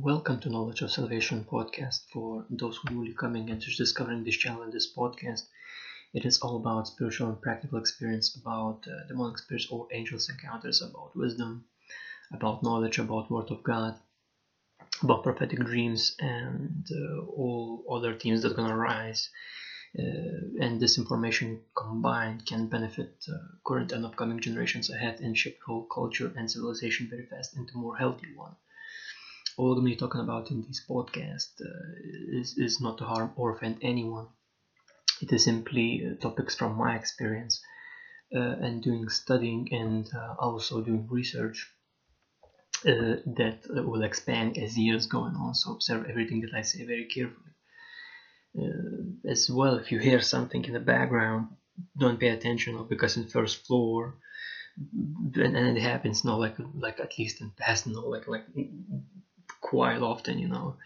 Welcome to Knowledge of Salvation podcast for those who are newly coming and just discovering this channel and this podcast. It is all about spiritual and practical experience, about uh, demonic spirits or angels encounters, about wisdom, about knowledge, about Word of God, about prophetic dreams, and uh, all other themes that are to arise. Uh, and this information combined can benefit uh, current and upcoming generations ahead and shape whole culture and civilization very fast into more healthy one all I'm talking about in this podcast uh, is, is not to harm or offend anyone. It is simply uh, topics from my experience uh, and doing studying and uh, also doing research uh, that will expand as years going on. So observe everything that I say very carefully. Uh, as well, if you hear something in the background, don't pay attention because in first floor and, it happens no like like at least in past no like like quite often, you know,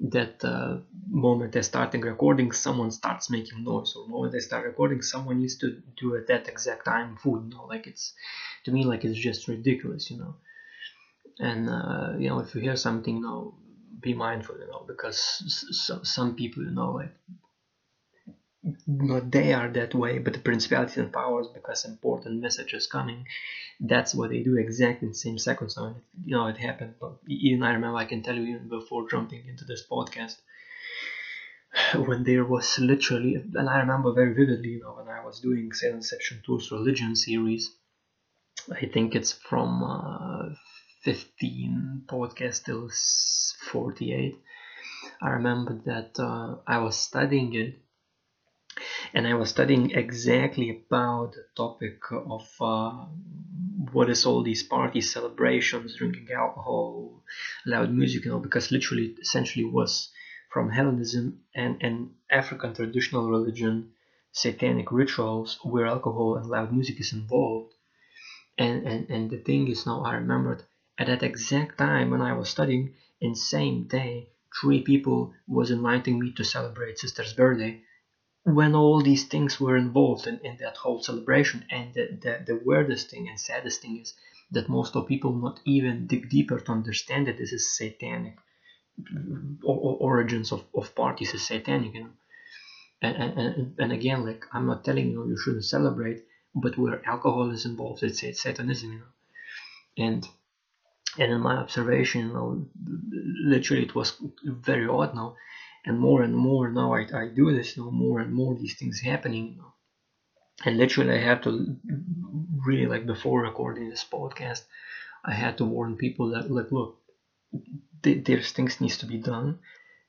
that uh, moment they starting recording, someone starts making noise, or moment they start recording, someone needs to do at that exact time food, you know, like it's, to me, like it's just ridiculous, you know. And, uh, you know, if you hear something, you know, be mindful, you know, because some people, you know, like not they are that way, but the principalities and powers, because important messages coming, that's what they do exactly in the same second. So you know it happened. But even I remember, I can tell you even before jumping into this podcast, when there was literally, and I remember very vividly, you know, when I was doing Satan Deception Tools Religion series. I think it's from uh, 15 podcast till 48. I remember that uh, I was studying it and I was studying exactly about the topic of uh, what is all these parties, celebrations, drinking alcohol, loud music, you know, because literally, essentially, was from Hellenism and, and African traditional religion, satanic rituals where alcohol and loud music is involved. And, and, and the thing is now I remembered at that exact time when I was studying, in same day, three people was inviting me to celebrate sister's birthday when all these things were involved in, in that whole celebration and the, the, the weirdest thing and saddest thing is that most of people not even dig deeper to understand that this is satanic or, or origins of, of parties is satanic you know? And, and, and again like i'm not telling you you shouldn't celebrate but where alcohol is involved it's, it's satanism you know? And and in my observation you know literally it was very odd now and more and more. Now I, I do this know more and more these things happening. And literally I have to really like before recording this podcast I had to warn people that like look th- there's things needs to be done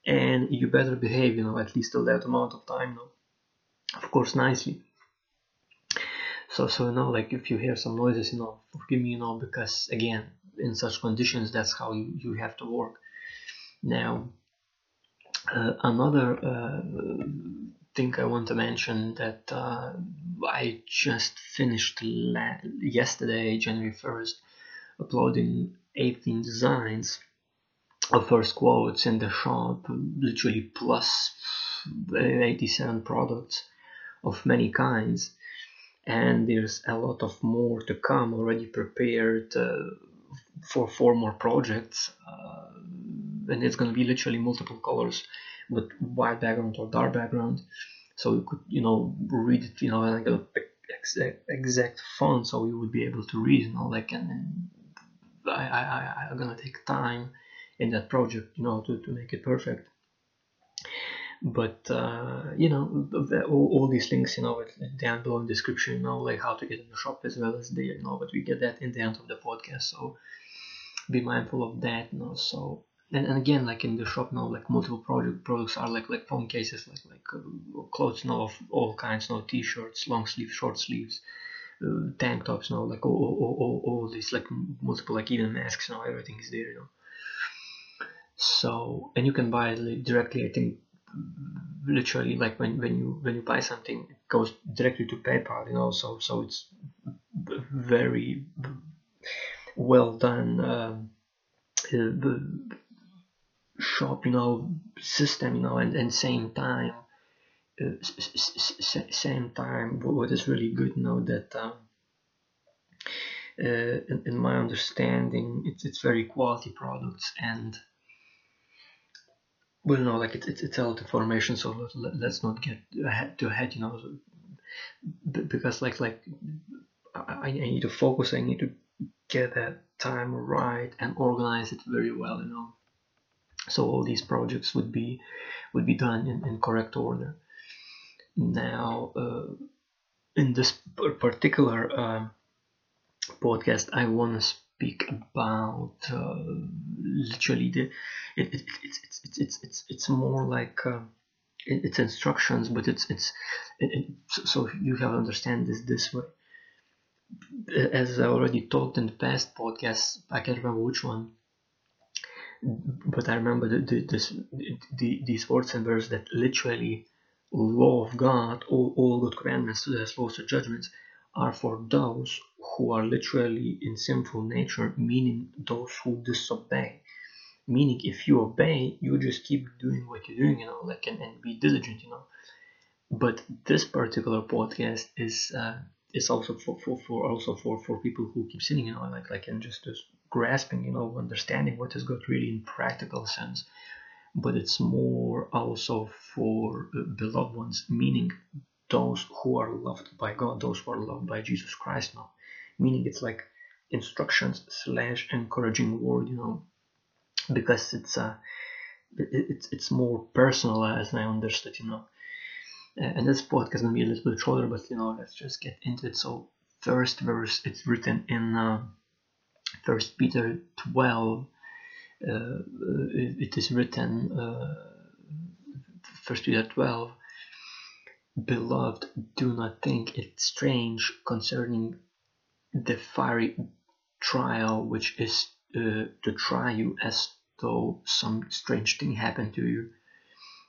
and you better behave you know at least till that amount of time now of course nicely. So so you know like if you hear some noises you know forgive me you know because again in such conditions that's how you, you have to work. Now another uh, thing I want to mention that uh, I just finished yesterday, January 1st, uploading 18 designs of first quotes in the shop, literally plus 87 products of many kinds. And there's a lot of more to come already prepared uh, for four more projects. Uh, and it's going to be literally multiple colors with white background or dark background. So you could you know read it you know like a exact, exact font so you would be able to read you know like and, I, I, I'm gonna take time in that project you know to, to make it perfect. But uh, you know all, all, these links you know down below in the description you know like how to get in the shop as well as there you know but we get that in the end of the podcast so be mindful of that you know so and, and again like in the shop now like multiple product products are like like phone cases like like uh, clothes now of all kinds now t-shirts long sleeves short sleeves uh, tank tops now like all, all, all, all these like multiple like even masks now everything is there you know. So and you can buy directly i think literally like when, when you when you buy something it goes directly to paypal you know so so it's very well done um, uh, shop you know system you know and, and same time uh, same time what is really good you know that um, uh, in, in, my understanding it's, it's very quality products and well no like it's it's, it's of information so let, let's not get ahead to ahead you know because like like I, I need to focus i need to get that time right and organize it very well you know so all these projects would be would be done in, in correct order. Now uh, in this particular uh, podcast i want to speak about uh, literally the it, it, it's, it's, it's, it's, it's, it's more like uh, it, it's instructions but it's it's it, so you have to understand this this way. As I already talked in the past podcast, I can't remember which one but I remember the, the, the, these words and verses that literally law of God all, all good commandments laws of judgments are for those who are literally in sinful nature, meaning those who disobey. Meaning, if you obey, you just keep doing what you're doing, you know, like and, and be diligent, you know. But this particular podcast is uh, is also for, for, for also for, for people who keep sinning, you know, like like and just just grasping, you know, understanding what is God really in practical sense. But it's more also for uh, beloved ones, meaning those who are loved by God, those who are loved by Jesus Christ now. Meaning it's like instructions slash encouraging word, you know, because it's uh, it's it's more personalized I understood, you know. And this podcast is gonna be a little bit shorter, but you know, let's just get into it. So first verse, it's written in uh, First Peter twelve. Uh, it is written uh, First Peter twelve Beloved, do not think it strange concerning the fiery trial which is uh, to try you as though some strange thing happened to you.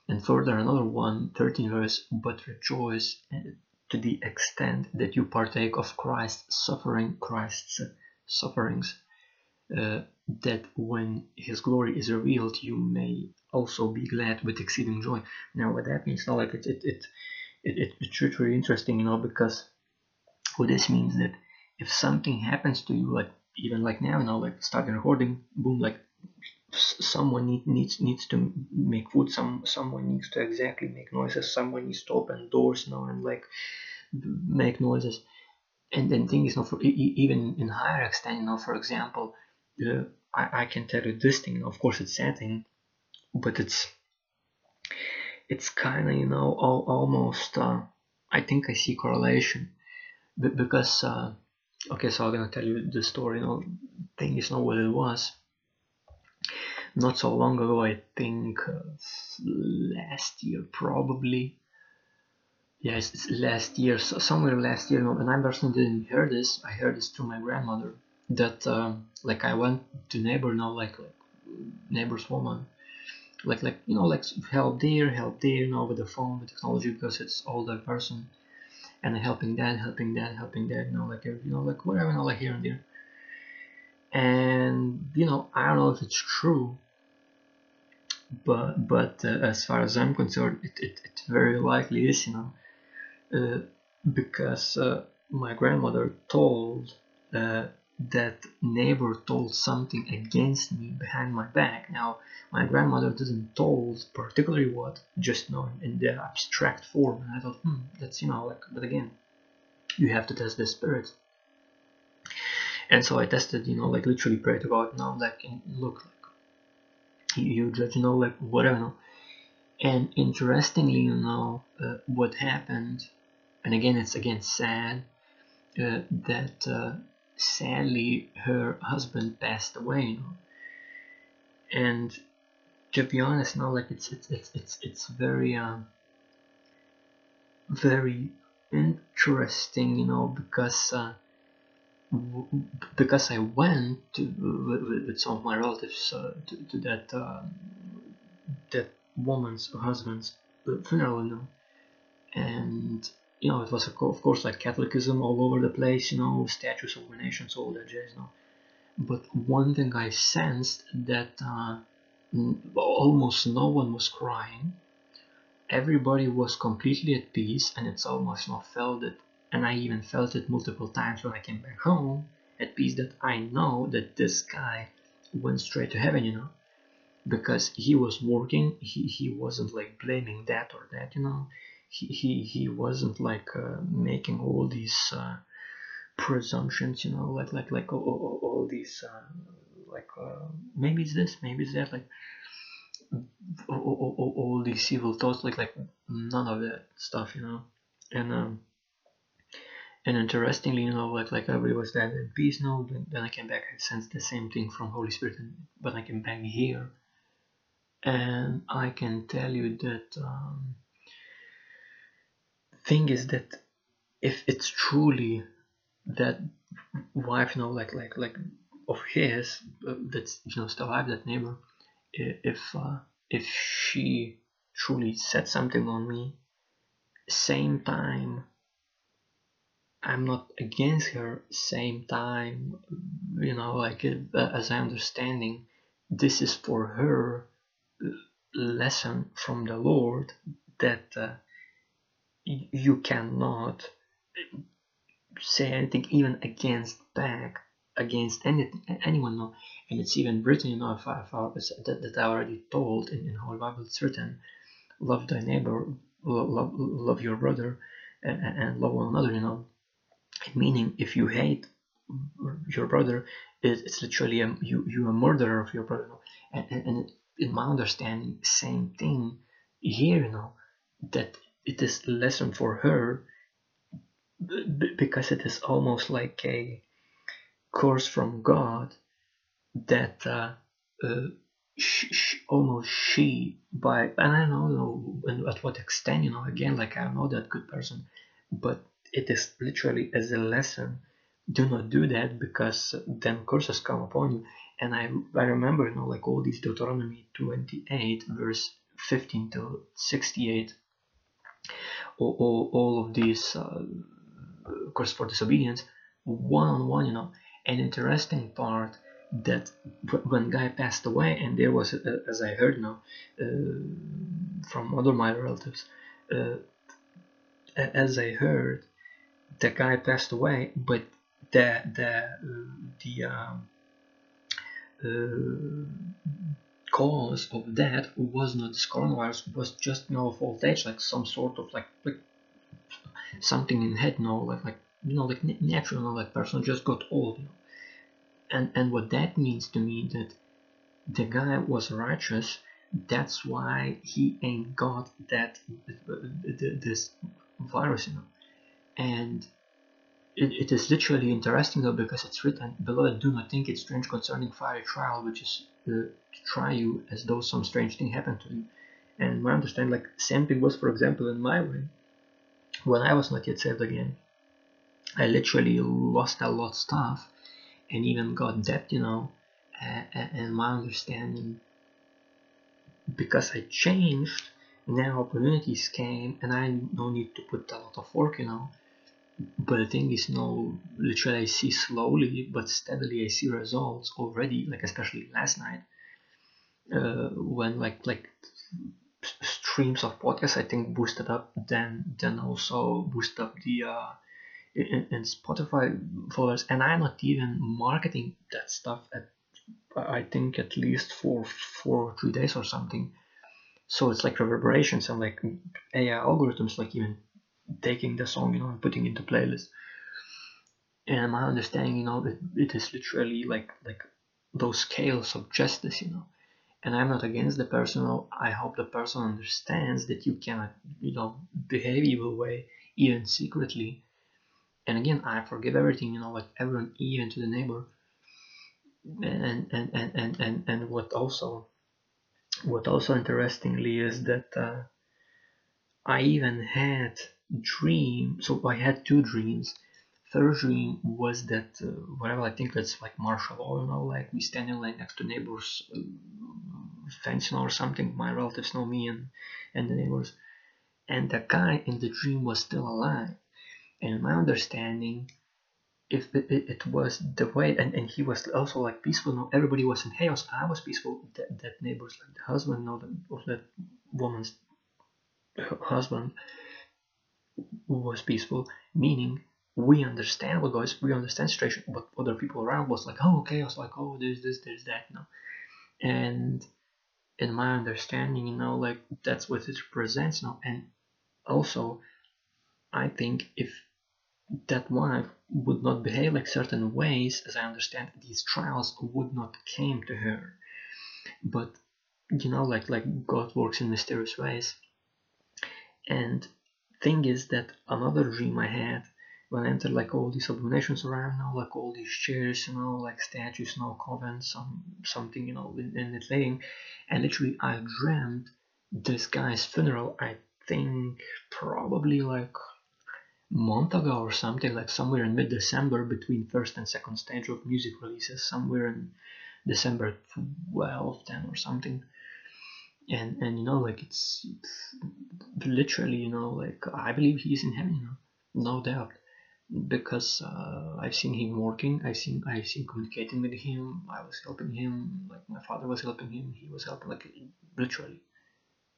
And further, another one, 13 verse, but rejoice uh, to the extent that you partake of Christ's suffering, Christ's sufferings, uh, that when his glory is revealed, you may also be glad with exceeding joy. Now, what that means, not like it, it, it it, it, it's really interesting, you know, because what this means that if something happens to you, like even like now, you know, like starting recording, boom, like someone need, needs needs to make food, some someone needs to exactly make noises, someone needs to open doors now and like make noises. And then thing is, you know, for even in higher extent, you know, for example, uh, I, I can tell you this thing, you know, of course it's sad thing, but it's it's kind of you know almost uh, I think I see correlation. Because uh, okay so I'm gonna tell you the story you know thing is not what it was. Not so long ago I think uh, last year probably yes last year so somewhere last year and I personally didn't hear this I heard this through my grandmother that um, like I went to neighbor now like, like neighbor's woman like like you know like help there help there you know with the phone with technology because it's older person and helping that helping that helping that you know like you know like whatever you know like here and there. And you know i don't know if it's true but but uh, as far as i'm concerned it, it, it very likely is you know because uh, my grandmother told uh, that neighbor told something against me behind my back. Now, my grandmother didn't told particularly what, just know in the abstract form. And I thought, hmm, that's you know like, but again, you have to test the spirit. And so I tested, you know, like literally pray to God, know, like look, like you, you judge, you know, like whatever. You know. And interestingly, you know, uh, what happened, and again, it's again sad uh, that. Uh, sadly her husband passed away you know and to be honest now like it's it's it's it's, it's very um very interesting you know because uh, because I went to with, with, some of my relatives uh, to, to that uh, that woman's husband's funeral you know and you know, it was of course like Catholicism all over the place, you know, statues of nations, all that jazz, you know. But one thing I sensed that uh, almost no one was crying. Everybody was completely at peace, and it's almost you know felt it, and I even felt it multiple times when I came back home at peace that I know that this guy went straight to heaven, you know. because he was working he, he wasn't like blaming that or that you know he he, he wasn't like uh, making all these uh, presumptions you know like like like all, all, all these uh, like uh, maybe it's this maybe it's that like all, all, all, these evil thoughts like like none of that stuff you know? And um and interestingly you know like like everybody was dead in peace now then, then i came back i sensed the same thing from holy spirit and, but i came back here. And i can tell you that um thing is that if it's truly that wife you know like like like of his uh, that's you know still have that neighbor if uh, if she truly said something on me same time i'm not against her same time you know like uh, as i understanding this is for her lesson from the lord that uh, you cannot say anything even against back against any anyone no and it's even written you know that, that I already told in, in Holy Bible it's written love thy neighbor love, love your brother and, and love one another you know meaning if you hate your brother it's literally a, you you a murderer of your brother you know? and, and, and in my understanding same thing here you know that it is a lesson for her because it is almost like a course from God that uh, uh, almost she by and I don't know at what extent you know again like I know that good person but it is literally as a lesson do not do that because then curses come upon you. And I, I remember you know like all these Deuteronomy 28 verse 15 to 68 all, all, all of these uh, course for disobedience one on one you know. An interesting part that when guy passed away and there was uh, as i heard now uh, from other my relatives uh, as i heard the guy passed away but the the the um, uh, cause of that was not this coronavirus was just you know of old age like some sort of like like something in head no like like you know like natural you know, like person just got old you know. And and what that means to me that the guy was righteous that's why he ain't got that this virus you know. And it, it is literally interesting though because it's written below do not think it strange concerning fiery trial which is to try you as though some strange thing happened to you and my understanding like same thing was for example in my way when i was not yet saved again i literally lost a lot of stuff and even got debt, you know, and my understanding because I changed, now opportunities came and I no need to put a lot of work, you know. But the thing is, no, literally, I see slowly but steadily. I see results already, like especially last night, uh, when like like streams of podcasts I think boosted up, then then also boosted up the uh, in, in Spotify followers, and I'm not even marketing that stuff at I think at least for four or three days or something. So it's like reverberations and like AI algorithms, like even taking the song, you know, and putting into playlist. And my understanding, you know, it, it is literally like like those scales of justice, you know. And I'm not against the person. I hope the person understands that you cannot, you know, behave evil way even secretly and again i forgive everything you know like everyone even to the neighbor and and and and and, and what also what also interestingly is that uh, i even had dream so i had two dreams. First dream was that uh, whatever i think that's like martial law you know like we standing like next to neighbors uh, fence or something my relatives know me and and the neighbors. And the guy in the dream was still alive. In my understanding if it, it, it, was the way and, and he was also like peaceful no everybody was in chaos. I was peaceful. That, that neighbors like the husband no, of that woman's husband was peaceful meaning we understand what goes we understand situation but other people around was like oh okay, I was like oh there's this there's that you know? And in my understanding you know like that's what it represents now and also i think if that wife would not behave like certain ways as i understand these trials would not came to her. But you know like like god works in mysterious ways. And thing is that another dream i had when I entered like all these abominations around now, like all these chairs, you know, like statues, you know, convents, some something, you know, in, in it laying, and literally I dreamt this guy's funeral. I think probably like month ago or something, like somewhere in mid-December between first and second stage of music releases, somewhere in December 12th, 10 or something. And and you know, like it's, it's literally, you know, like I believe he's in heaven, you know, no doubt because uh, I've seen him working. I've seen I've seen communicating with him. I was helping him. Like my father was helping him. He was helping. Like literally,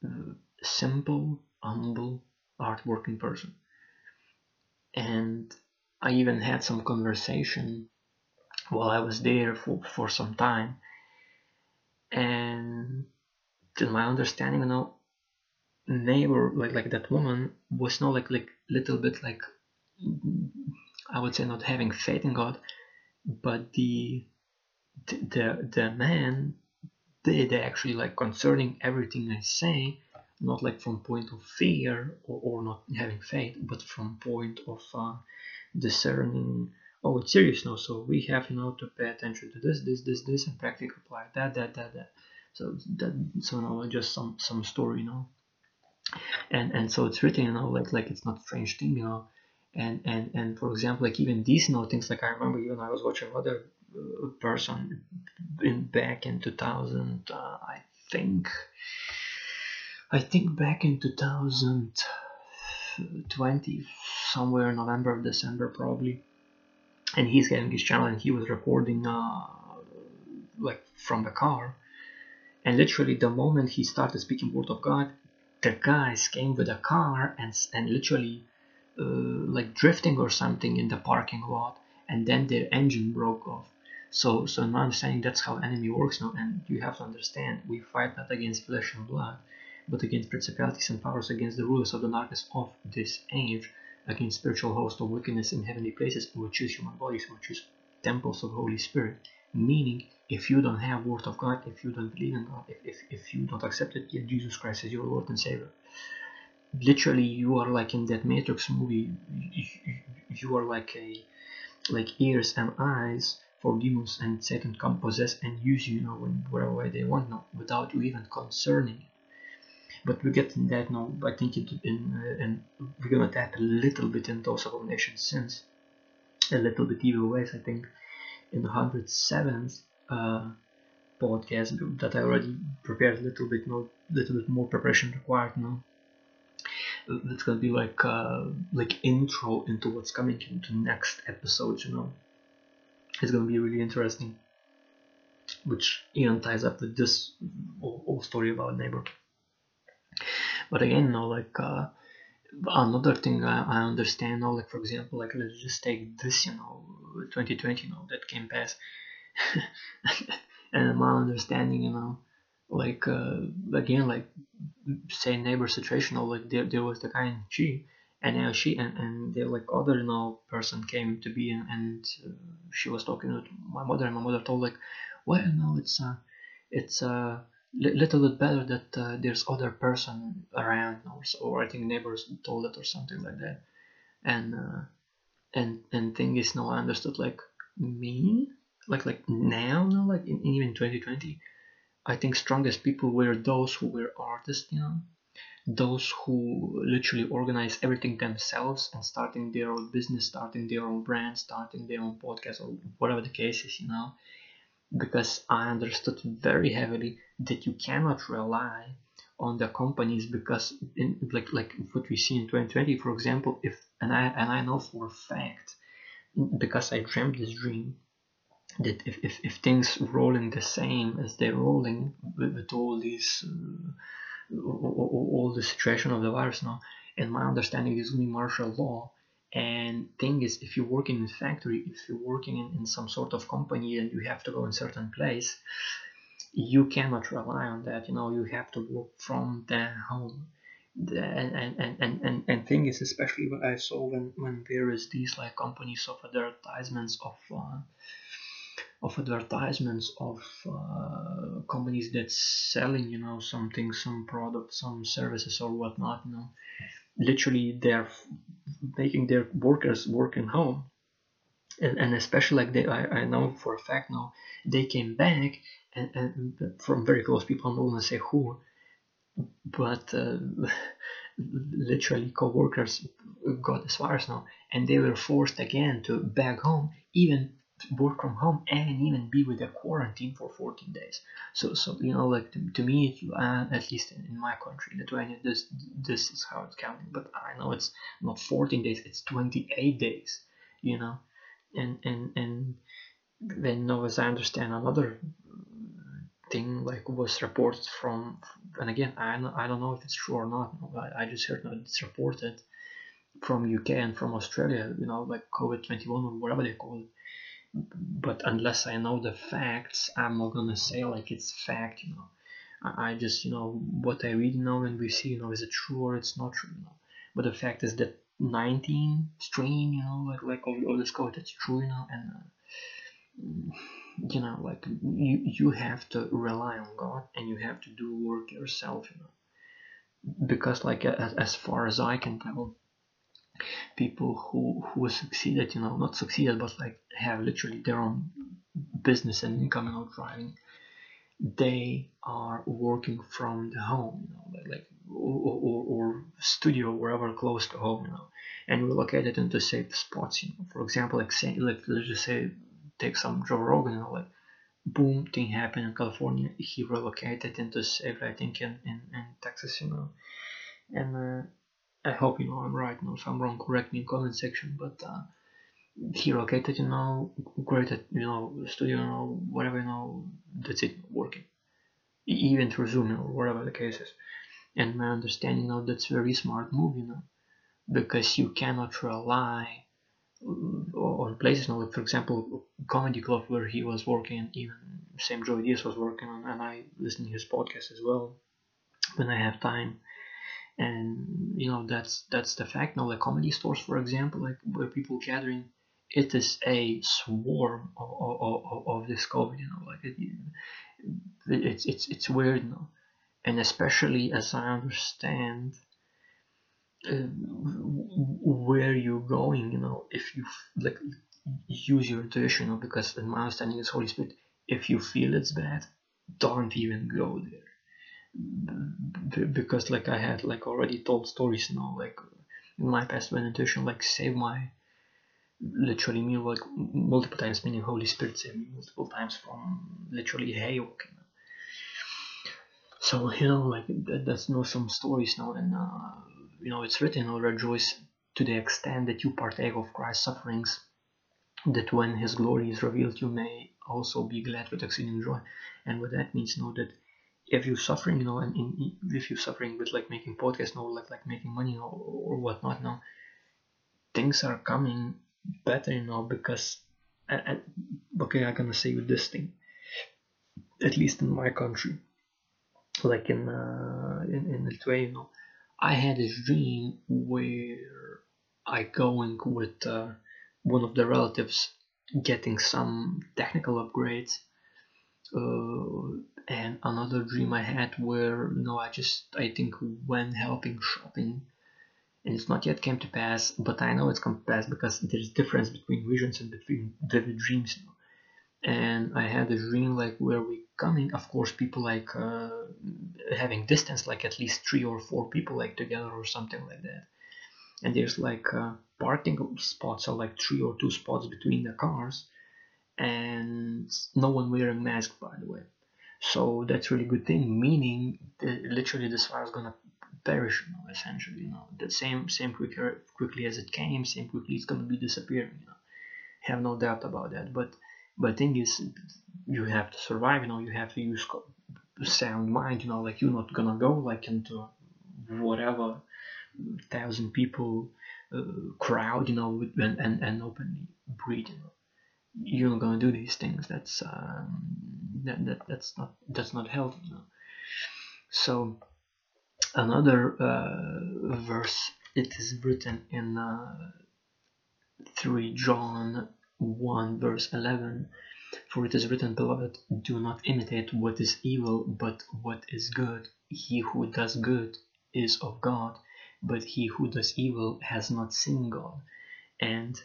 uh, simple, humble, hardworking person. And I even had some conversation while I was there for for some time. And to my understanding, you know, neighbor like like that woman was not like like little bit like I would say not having faith in God, but the the the man did actually like concerning everything I say, not like from point of fear or, or not having faith, but from point of uh, discerning. Oh, it's serious now, so we have you know to pay attention to this, this, this, this, and practically apply that, that, that, that. So that so now just some some story, you know. And and so it's written, you know, like like it's not strange thing, you know. And and and for example like even these you things like i remember even i was watching other uh, person in back in 2000 uh, i think i think back in 2020 somewhere november december probably. And he's getting his channel and he was recording uh, like from the car and literally the moment he started speaking word of god the guys came with a car and and literally uh, like drifting or something in the parking lot and then their engine broke off. So so in my understanding that's how enemy works now and you have to understand we fight not against flesh and blood but against principalities and powers against the rulers of the darkness of this age against spiritual hosts of wickedness in heavenly places which is human bodies which is temples of holy spirit. Meaning if you don't have word of god if you don't believe in god if, if, if you don't accept it yet jesus christ is your lord and savior. Literally you are like in that matrix movie you are like a like ears and eyes for demons and satan come possess and use you know in whatever way they want now without you even concerning it. But we get in that now i think in uh, and we're gonna tap a little bit in those abomination sins a little bit evil ways i think in the 107th uh, podcast that i already prepared a little bit more little bit more preparation required now that's gonna be like uh, like intro into what's coming into next episodes you know? It's gonna be really interesting which even ties up with this whole, story about neighbor. But again you know like uh, another thing I, I understand now like for example like let's just take this you know 2020 you know that came past and my understanding you know. Like uh, again like say neighbor situation like there, there was the guy in she and now she and, and the like other you know person came to be and, and uh, she was talking with my mother and my mother told like well no it's uh it's a uh, little bit better that uh, there's other person around or, or I think neighbors told it or something like that. And uh, and and thing is now I understood like me like like now now like in, in even 2020 I think strongest people were those who were artists, you know, those who literally organize everything themselves and starting their own business, starting their own brand, starting their own podcast, or whatever the case is, you know. Because I understood very heavily that you cannot rely on the companies because in like like what we see in 2020 for example if and I and I know for a fact because I dreamt this dream that if, if, if things rolling the same as they're rolling with, with all these uh, all, the situation of the virus now and my understanding is only martial law. And thing is if you're working in a factory if you're working in, in some sort of company and you have to go in certain place you cannot rely on that you know you have to work from the home. And and, and, and, and thing is especially what i saw when when there is these like companies of advertisements of uh, of advertisements of uh, companies that selling you know something some product some services or whatnot you know. Literally they're making their workers work in home. And, and especially like they I, I know for a fact now they came back and, and from very close people i'm not gonna say who but uh, literally co-workers got as far as now and they were forced again to back home even work from home and even be with a quarantine for 14 days. So so you know like to, to me uh, at least in, in, my country lithuania this this is how it's counting. But i know it's not 14 days it's 28 days you know? And and and then now as i understand another thing like was reported from and again I, I don't know if it's true or not I, I just heard that it's reported from UK and from Australia you know like COVID-21 or whatever they call it but unless I know the facts I'm not gonna say like it's fact you know. I, I just you know what I read you know and we see you know is it true or it's not true you know. But the fact is that 19 strain you know like like all, all this code that's true you know and uh, you know like you you have to rely on god and you have to do work yourself you know. Because like as, as far as i can tell people who who succeeded you know not succeeded but like have literally their own business and income out driving they are working from the home you know like, like or, or, or studio wherever close to home you know and relocated into safe spots you know for example like say like let's just say take some Joe Rogan, you know, like boom thing happened in California. He relocated into safe, I think, in, in, in Texas, you know. And uh, I hope you know I'm right. You know, if I'm wrong, correct me in comment section. But uh, he relocated, you know, created, you know, studio, you know, whatever, you know, that's it, working. Even through Zoom, you know, whatever the case is. And my understanding, you know, that's very smart move, you know, because you cannot rely on places now, like for example, comedy club where he was working, even Sam Joey Diaz was working on, and I listen to his podcast as well when I have time. And you know that's that's the fact. Now, like comedy stores, for example, like where people gathering, it is a swarm of, of, of, of this COVID. You know, like it, it's it's it's weird, you know, and especially as I understand uh, where you're going you know if you like use your intuition you know, because in my understanding is holy spirit if you feel it's bad don't even go there because like i had like already told stories you know like in my past when intuition like saved my literally me like multiple times meaning holy spirit saved me multiple times from literally you so you know like that, that's know some stories now and uh, you know it's written or rejoice to the extent that you partake of Christ's sufferings, that when his glory is revealed you may also be glad with exceeding joy. And what that means, you know, that if you're suffering, you know, and if you're suffering with like making podcasts, you know, like like making money you know, or whatnot, you know, things are coming better, you know, because and, and okay, I'm gonna say you this thing, at least in my country, like in uh, in in Lithuania, you know, I had this dream where I going with uh, one of the relatives getting some technical upgrades uh, and another dream I had where you know I just I think when helping shopping. And it's not yet came to pass but I know it's come to pass because there's difference between visions and between vivid dreams. And I had a dream like where we coming of course people like uh, having distance like at least three or four people like together or something like that. And there's like uh, parking spots are like three or two spots between the cars. And no one wearing mask by the way so that's really good thing meaning literally this fire is gonna perish you know, essentially you know. The same same quicker quickly as it came same quickly it's gonna be disappearing you know. Have no doubt about that but but thing is you have to survive you know you have to use sound mind you know like you're not gonna go like into whatever thousand people uh, crowd you know and, and, and openly breed you know you're gonna do these things that's um, that, that that's not that's not healthy so another uh, verse it is written in uh, 3 john 1 verse 11 for it is written beloved do not imitate what is evil but what is good. He who does good is of god but he who does evil has not seen god. And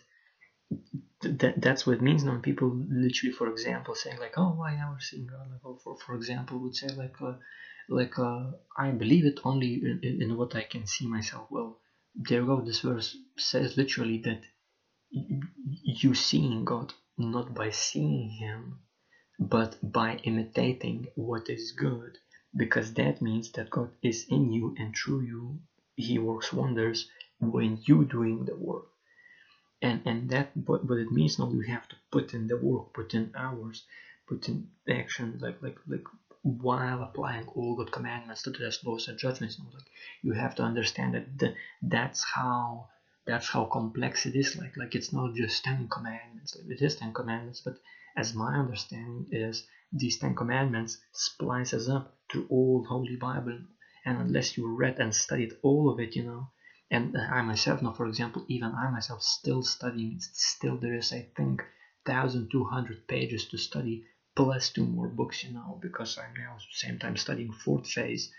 that that's what it means now people literally for example saying like oh i never seen god like oh, for, for example would say like uh, like uh, i believe it only in, in, in, what i can see myself. Well there you go. This verse says literally that you seeing god not by seeing him but by imitating what is good because that means that god is in you and through you. He works wonders when you doing the work and and that what, what it means now you have to put in the work put in hours put in action like like like while applying all good commandments to the laws and judgments. Like you have to understand that the, that's how that's how complex it is. Like like it's not just 10 commandments. It is 10 commandments but as my understanding is these 10 commandments splices up through all holy bible. And unless you read and studied all of it you know and I myself now for example even I myself still studying. Still there is I think 1200 pages to study plus two more books you know because I'm now at the same time studying fourth phase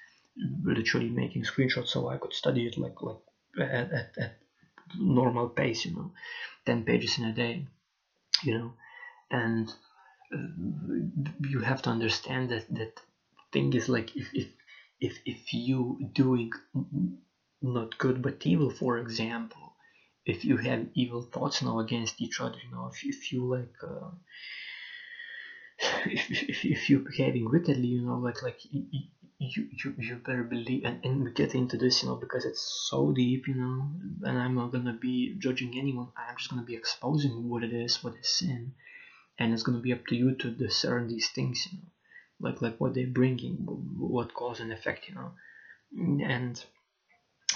literally making screenshots so I could study it like like at, at, at normal pace you know 10 pages in a day you know. And uh, you have to understand that that thing is like if if if, if you doing not good but evil. For example if you have evil thoughts now against each other you know if, if you like uh, if, if, if you're behaving wickedly you know like like you, you, you better believe and, and get into this you know because it's so deep you know and i'm not gonna be judging anyone. I'm just gonna be exposing what it is what is sin and it's gonna be up to you to discern these things you know like like what they're bringing what cause and effect you know. And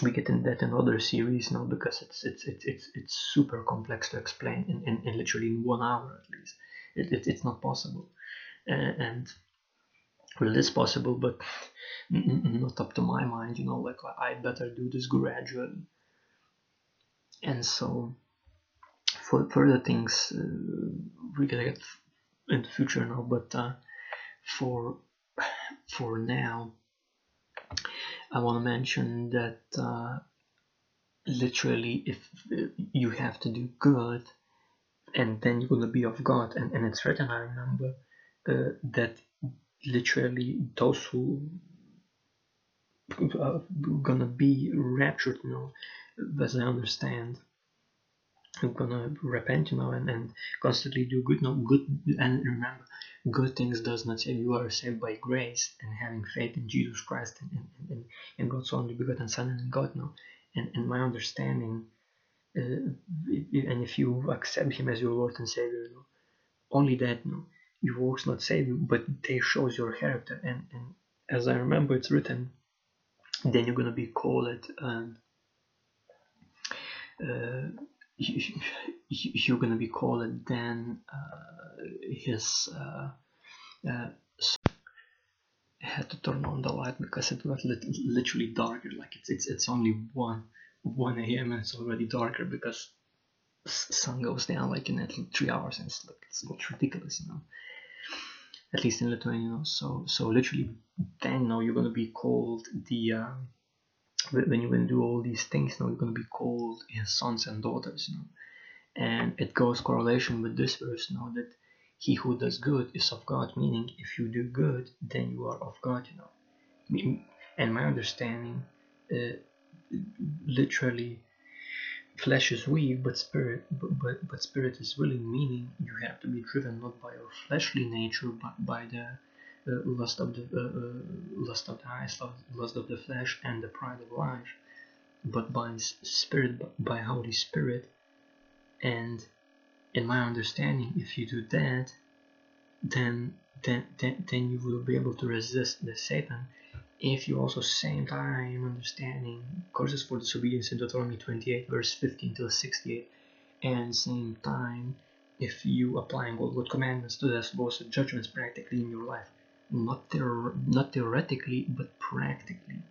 we get in that in other series now because it's it's it's it's, it's super complex to explain in, in, in literally in one hour at least. It, it, it's not possible. Uh, and well it is possible but not up to my mind you know like i better do this gradually. And so for further things uh, we get in the future now but uh, for for now I want to mention that uh, literally if you have to do good and then you're gonna be of God and, and it's written I remember uh, that literally those who are gonna be raptured you know as I understand I'm gonna repent you know and, and constantly do good no good and remember good things does not save you are saved by grace and having faith in jesus christ and, and, and, and god's only begotten son and god no and, and my understanding uh, and if you accept him as your lord and savior no? only that know, your works not save you but they shows your character and, and as i remember it's written then you're gonna be called um, uh, you're gonna be called then uh, his uh, uh, had to turn on the light because it was literally darker like it's it's, it's only 1 1 a.m and it's already darker because sun goes down like in at three hours and it's like it's, it's ridiculous you know? At least in Lithuania you know so so literally then you know you're gonna be called the uh, when you're gonna do all these things you know you're gonna be called his sons and daughters you know. And it goes correlation with this verse you know that he who does good is of God meaning if you do good then you are of God you know. And my understanding uh, literally flesh is weak but spirit but, but, but spirit is willing meaning you have to be driven not by your fleshly nature but by the uh, lust of the uh, uh, lust of the eyes lust of the flesh and the pride of life but by spirit by holy spirit. And in my understanding if you do that then then then, then you will be able to resist the satan. If you also same time understanding curses for disobedience in Deuteronomy 28 verse 15 to 68 and same time if you applying all good commandments to those those judgments practically in your life not not theoretically but practically.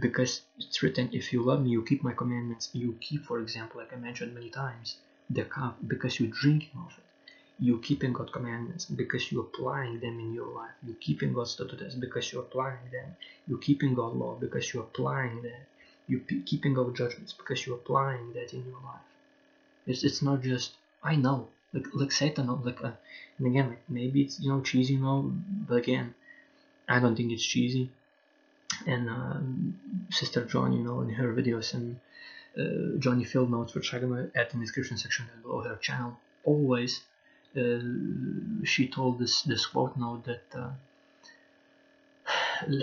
Because it's written if you love me you keep my commandments. You keep for example like i mentioned many times the cup because you're drinking of it. You keeping god commandments because you're applying them in your life. You keeping god's statutes because you're applying them. You keeping god law because you're applying that. You keeping god judgments because you're applying that in your life. It's, it's not just i know like like satan like uh, and again like maybe it's you know cheesy you know but again i don't think it's cheesy. And um, sister john you know in her videos and uh, johnny field notes which i'm gonna add in the description section below her channel always uh, she told this this quote note that uh,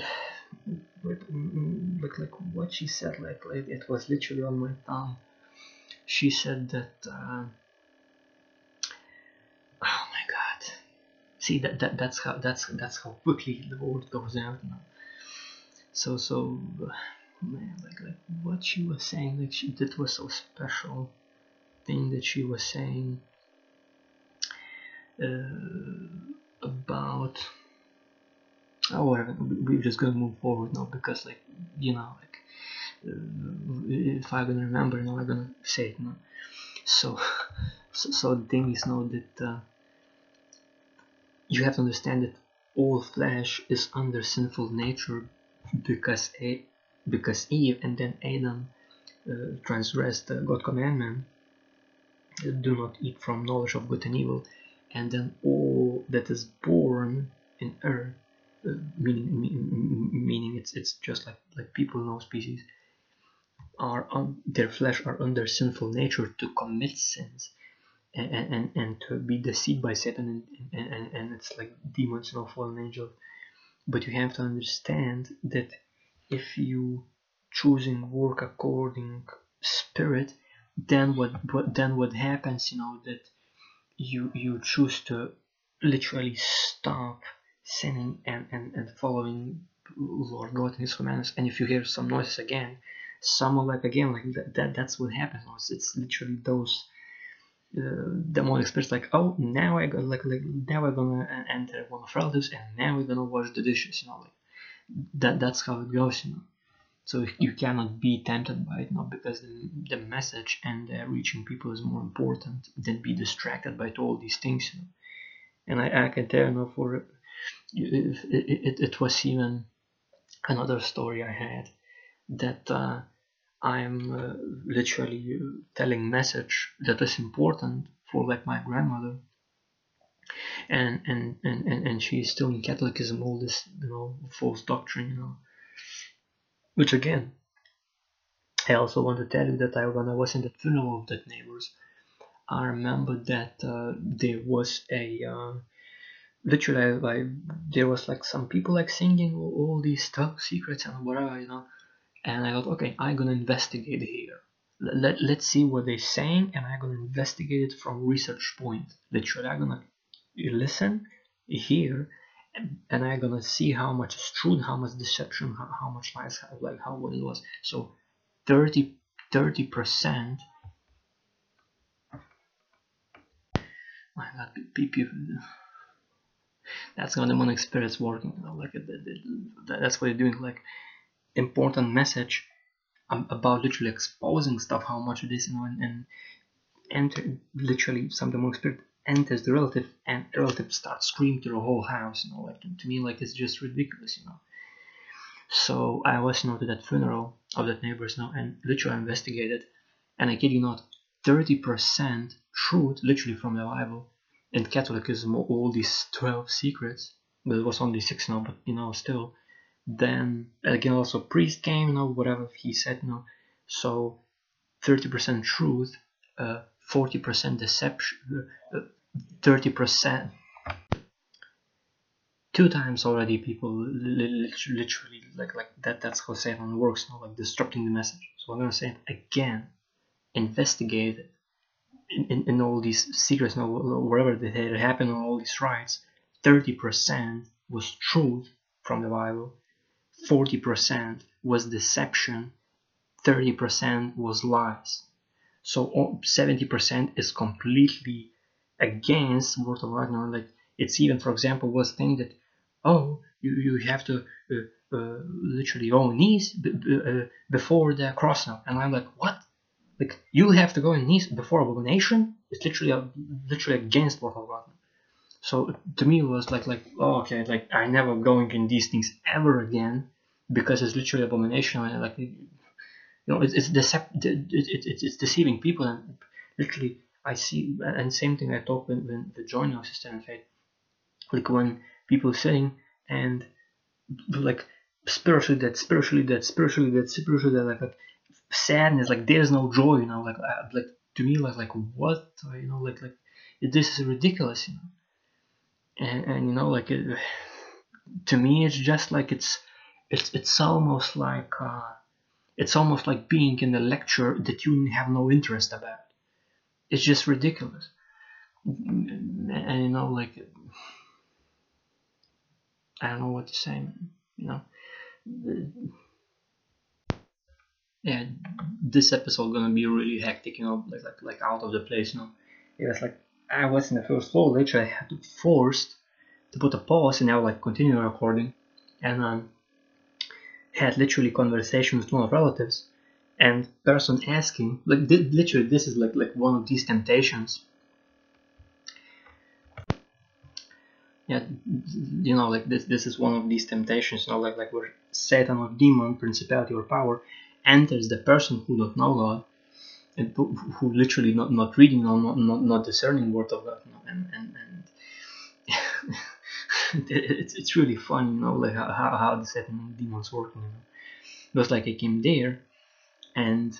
like like what she said like, like it was literally on my tongue. She said that uh, oh my god see that, that that's how that's that's how quickly the world goes out now so so man like like what she was saying like she that was so special thing that she was saying uh, about oh whatever we're just gonna move forward now because like you know like uh, if I'm gonna remember now I'm gonna say it now so so, so the thing is now that uh, you have to understand that all flesh is under sinful nature because a because Eve and then Adam uh, transgressed uh, God's commandment do not eat from knowledge of good and evil and then all that is born in earth uh, meaning meaning it's it's just like like people no species are on their flesh are under sinful nature to commit sins and and, and to be deceived by satan and, and, and it's like demons and fallen angels but you have to understand that if you choosing work according spirit then what, what then what happens you know that you you choose to literally stop sinning and, and, and following Lord God and His commandments. And if you hear some noises again, someone like again like that, that that's what happens. It's, it's literally those uh, demonic spirits like oh now I go like like now we're gonna enter one of relatives and now we're gonna wash the dishes. You know like that that's how it goes. You know. So you cannot be tempted by it now because the, the message and uh, reaching people is more important than be distracted by all these things. You know? And I, I can tell you know, for it, it, it, was even another story I had that uh, I'm uh, literally telling message that is important for like my grandmother and and and and, and she's still in Catholicism all this you know false doctrine you know which again, I also want to tell you that I, when I was in the funeral of that neighbors, I remember that uh, there was a uh, literally like there was like some people like singing all, all these stuff, secrets and whatever, you know. And I thought, okay, I'm gonna investigate here. Let, let's see what they're saying, and I'm gonna investigate it from research point. Literally, I'm gonna listen, hear, and I'm gonna see how much is truth, how much deception, how, how much lies, how, like how what it was. So 30 percent. My God, people. That's how demonic spirits working. You know, like that's what they're doing. Like important message about literally exposing stuff, how much it is, you know, and, and enter literally some demonic spirit enters the relative and the relative starts screaming to the whole house you know like to me like it's just ridiculous you know. So i was you know to that funeral of that neighbors you know and literally investigated and i kid you not 30% truth literally from the bible and catholicism all these 12 secrets but it was only six now but you know still then again also priest came you know whatever he said you know so 30% truth uh, 40% deception, 30%. Uh, Two times already, people literally like like that. That's how Satan works, now, like disrupting the message. So I'm gonna say it again. Investigate in, in, in all these secrets, now wherever they had happened on all these rites. 30% was truth from the Bible, 40% was deception, 30% was lies. So 70% is completely against of Warcraft. Like it's even, for example, was thing that oh you, you have to uh, uh, literally own knees b- b- uh, before the cross now, and I'm like what? Like you have to go in knees before abomination? It's literally a, literally against of Warcraft. So to me it was like like oh okay like I never going in these things ever again because it's literally abomination and like you know it's it's, decep- it, it, it, it's deceiving people and literally I see and same thing I talk when with the joining of system and faith like when people sitting and like spiritually that spiritually that spiritually that spiritually that like, like sadness like there's no joy you know? Like like to me like like what? You know like like this is ridiculous you know and, and you know like it, to me it's just like it's it's it's almost like uh, it's almost like being in a lecture that you have no interest about. It's just ridiculous. And, and you know like i don't know what to say you know? Yeah this episode gonna be really hectic you know like like, like out of the place you know? It was like I was in the first floor, literally I had to forced to put a pause and now like continue recording. And um, had literally conversation with one of relatives and person asking like literally this is like like one of these temptations. Yeah you know like this this is one of these temptations you know like like where satan or demon principality or power enters the person who don't know god and who literally not not reading or not not, not discerning word of god you know, and and, and it's, it's really fun you know like how, how, how the seven demons work you know. Like i came there and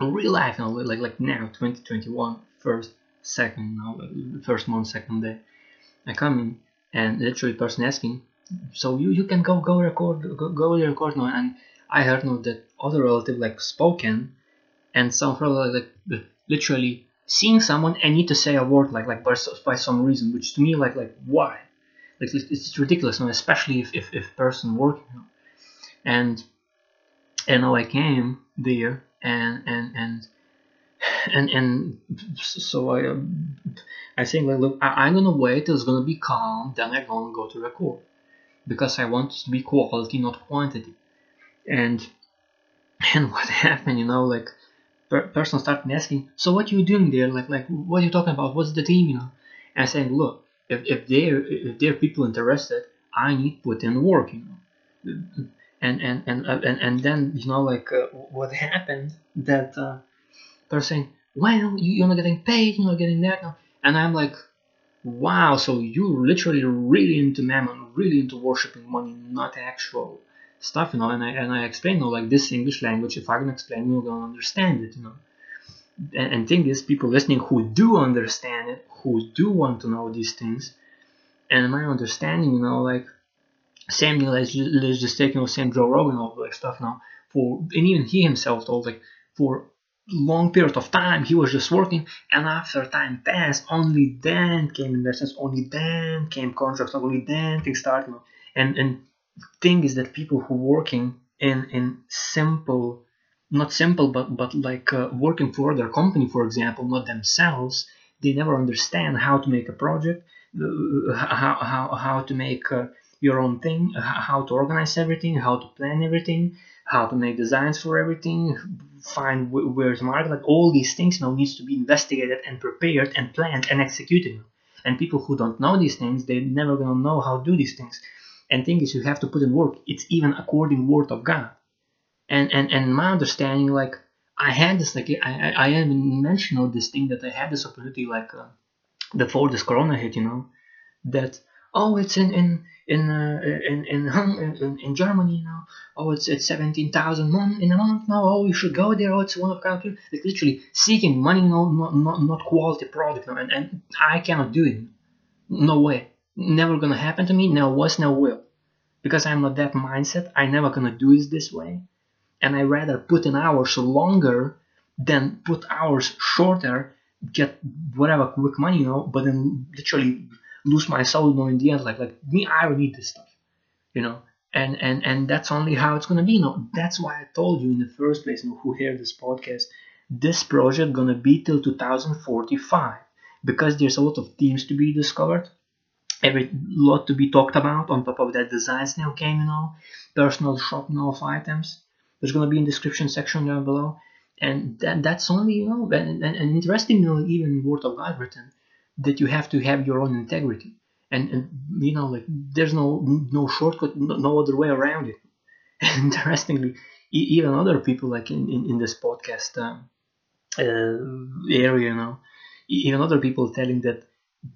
real life you know like like now 2021 first second you know, first month second day i come in and literally person asking so you you can go go record go, go record now and i heard now that other relative like spoken and some like, like literally seeing someone and need to say a word like like by, some reason which to me like like why? Like it's ridiculous know, especially if, if if person working and and I came there and and and and and so I um, I think like look I, am gonna wait till it's gonna be calm then I'm gonna go to record. Because I want to be quality not quantity. And and what happened you know like per- person started asking, so what are you doing there? Like, like, what are you talking about? What's the team, you know? And saying, look, if, if there if there are people interested, I need put in work, you know. And and and uh, and, and then you know like uh, what happened that uh, they're saying, well, you're not getting paid, you're not getting that, and I'm like, wow, so you're literally really into mammon, really into worshiping money, not actual stuff, you know, and I and I explain, you know, like this English language, if I can explain, you're gonna understand it, you know. And, and thing is, people listening who do understand it, who do want to know these things, and my understanding, you know, like same, let's, let's just take, you know, same Joe Rogan, all like stuff now, for, and even he himself told, like, for long period of time he was just working and after time passed only then came investments only then came contracts only then things started and and thing is that people who working in in simple not simple but but like uh, working for their company for example not themselves they never understand how to make a project uh, how, how, how to make uh, your own thing how to organize everything how to plan everything how to make designs for everything find where to market like all these things now needs to be investigated and prepared and planned and executed. And people who don't know these things they're never gonna know how to do these things and thing is you have to put in work. It's even according word of god. And and and my understanding like i had this like i i, I even mentioned this thing that i had this opportunity like uh, before this corona hit you know that oh it's in in in uh, in, in, in in Germany you know. Oh it's it's 17,000 month in a month now. Oh you should go there. Oh it's one of country like literally seeking money no not not, not quality product no, and, and I cannot do it. No way never gonna happen to me, never was, never will. Because I'm not that mindset, I never gonna do it this way. And I rather put in hours longer than put hours shorter, get whatever quick money, you know, but then literally lose my soul, you know, in the end, like like me, I don't need this stuff, you know. And and and that's only how it's gonna be, you know. That's why I told you in the first place, you know, who hear this podcast, this project gonna be till 2045 because there's a lot of themes to be discovered every lot to be talked about on top of that designs now came you know personal shopping of items. There's to be in description section down below. And that, that's only you know and, and, interestingly even word of god written that you have to have your own integrity. And, and you know like there's no no shortcut no, no other way around it. And interestingly even other people like in, in, in this podcast um, uh, area you know even other people telling that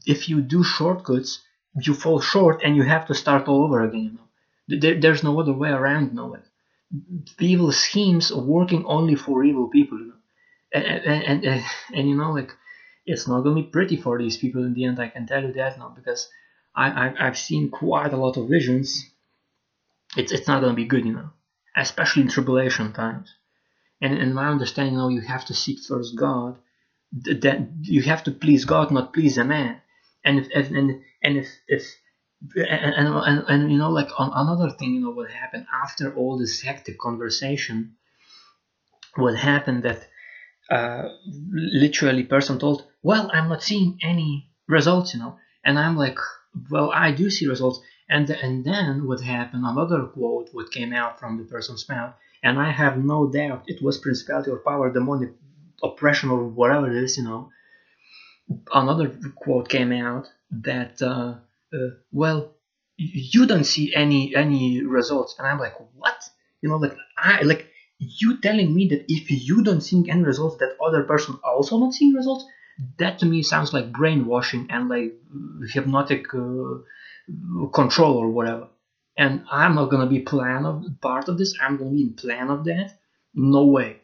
if you do shortcuts you fall short and you have to start all over again you know. There, there's no other way around know. Evil schemes working only for evil people you know. And and, and, and you know like it's not gonna be pretty for these people in the end i can tell you that now because I, I i've seen quite a lot of visions. It's it's not gonna be good you know especially in tribulation times. And in my understanding you know you have to seek first god. That you have to please god not please a man. And if and and if if and, and, and, and you know like on another thing you know what happened after all this hectic conversation what happened that uh, literally person told well i'm not seeing any results you know. And i'm like well i do see results. And and then what happened another quote what came out from the person's mouth and i have no doubt it was principality or power demonic oppression or whatever it is you know. Another quote came out that uh, uh, well you don't see any any results. And i'm like what? You know like i like you telling me that if you don't see any results that other person also not seeing results? That to me sounds like brainwashing and like hypnotic uh, control or whatever. And i'm not gonna be plan of part of this. I'm gonna be in plan of that? No way.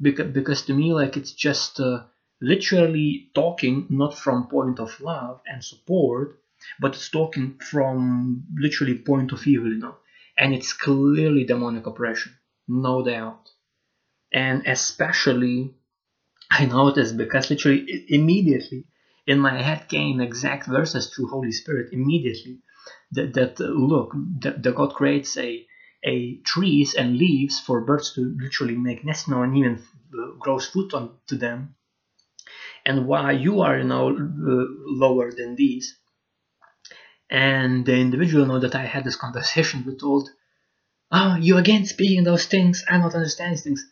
Because because to me like it's just uh, literally talking not from point of love and support but it's talking from literally point of evil you know. And it's clearly demonic oppression no doubt. And especially i noticed because literally immediately in my head came exact verses through holy spirit immediately that, that uh, look that, that god creates a a trees and leaves for birds to literally make nests now and even uh, grows fruit onto them and why you are you know lower than these. And the individual know that i had this conversation with told oh you again speaking those things i don't understand these things.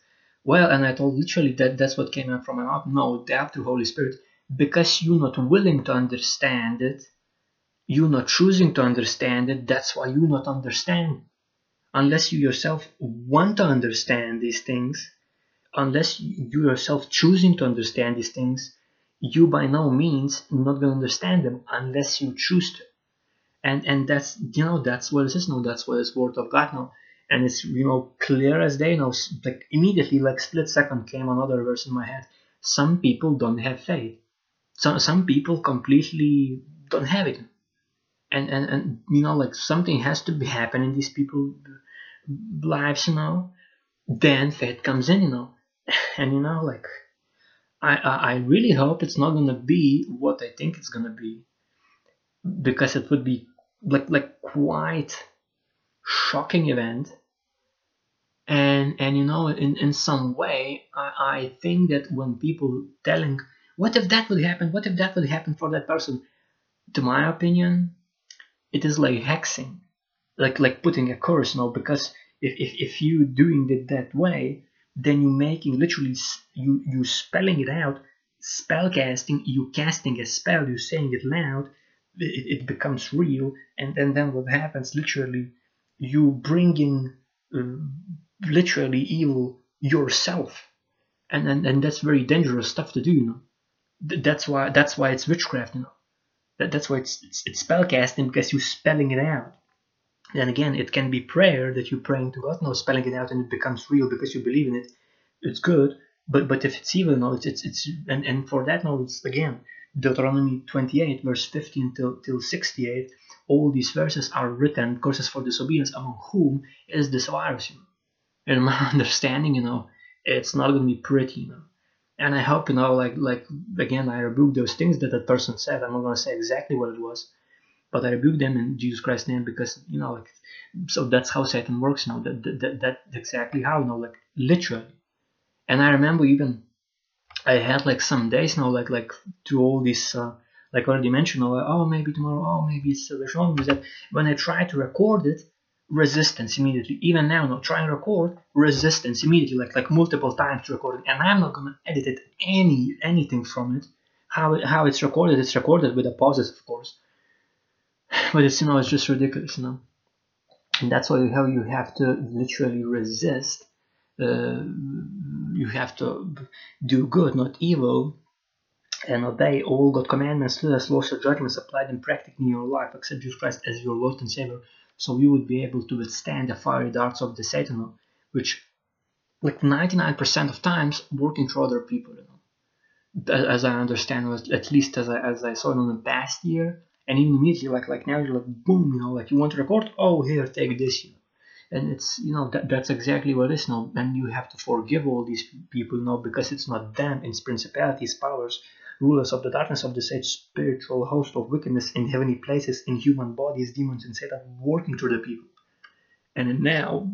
Well and i told literally that that's what came out from my mouth no that through holy spirit. Because you're not willing to understand it you're not choosing to understand it that's why you not understand unless you yourself want to understand these things unless you yourself choosing to understand these things you by no means not gonna understand them unless you choose to. And and that's you know that's what it is now. That's what is word of God now. And it's you know clear as day now. Like immediately, like split second, came another verse in my head. Some people don't have faith. Some some people completely don't have it. And and and you know like something has to be happening in these people lives, you know. Then faith comes in, you know. And you know like I, I really hope it's not gonna be what I think it's gonna be, because it would be like like quite shocking event. And and you know in, in some way I, I think that when people telling what if that would happen, what if that would happen for that person, to my opinion, it is like hexing, like like putting a curse. No, because if if, if you doing it that way, then you're making literally you you spelling it out spell casting you casting a spell you're saying it loud it, it becomes real and, and then what happens literally you bringing uh, literally evil yourself. And, and and that's very dangerous stuff to do you know. That's why that's why it's witchcraft you know. That, that's why it's, it's, it's spell casting because you're spelling it out then again, it can be prayer that you're praying to God, no, spelling it out and it becomes real because you believe in it. It's good, but but if it's evil, no, it's it's, it's and, and for that, no, it's again Deuteronomy 28, verse 15 till till 68. All these verses are written curses for disobedience, among whom is this virus. You know? In my understanding, you know, it's not gonna be pretty, you know. And I hope, you know, like like again, I rebuke those things that that person said. I'm not gonna say exactly what it was but I rebuke them in Jesus Christ's name because you know like so that's how Satan works now that that, that that's exactly how you know like literally and I remember even I had like some days now, like like to all this uh, like already mentioned, like, oh maybe tomorrow, oh maybe it's uh, wrong. Is that when I try to record it, resistance immediately. Even now, not trying to record, resistance immediately, like like multiple times to recording, and I'm not gonna edit it any anything from it. How how it's recorded, it's recorded with a pauses, of course. But you know it's just ridiculous, you know. And that's why how you have to literally resist. Uh, you have to do good, not evil, and obey all God's commandments, laws, or judgments applied in practically in your life. Accept Jesus Christ as your Lord and Savior so you would be able to withstand the fiery darts of the Satan, which, like 99% of times, working through other people. You know, as I understand, at least as I as I saw it in the past year, and immediately, like like now, you're like boom, you know, like you want to record, oh here, take this, you know. And it's you know that that's exactly what it is now, and you have to forgive all these people, know, because it's not them, it's principalities, powers, rulers of the darkness of the age, spiritual host of wickedness in heavenly places, in human bodies, demons, and Satan working through the people. And now,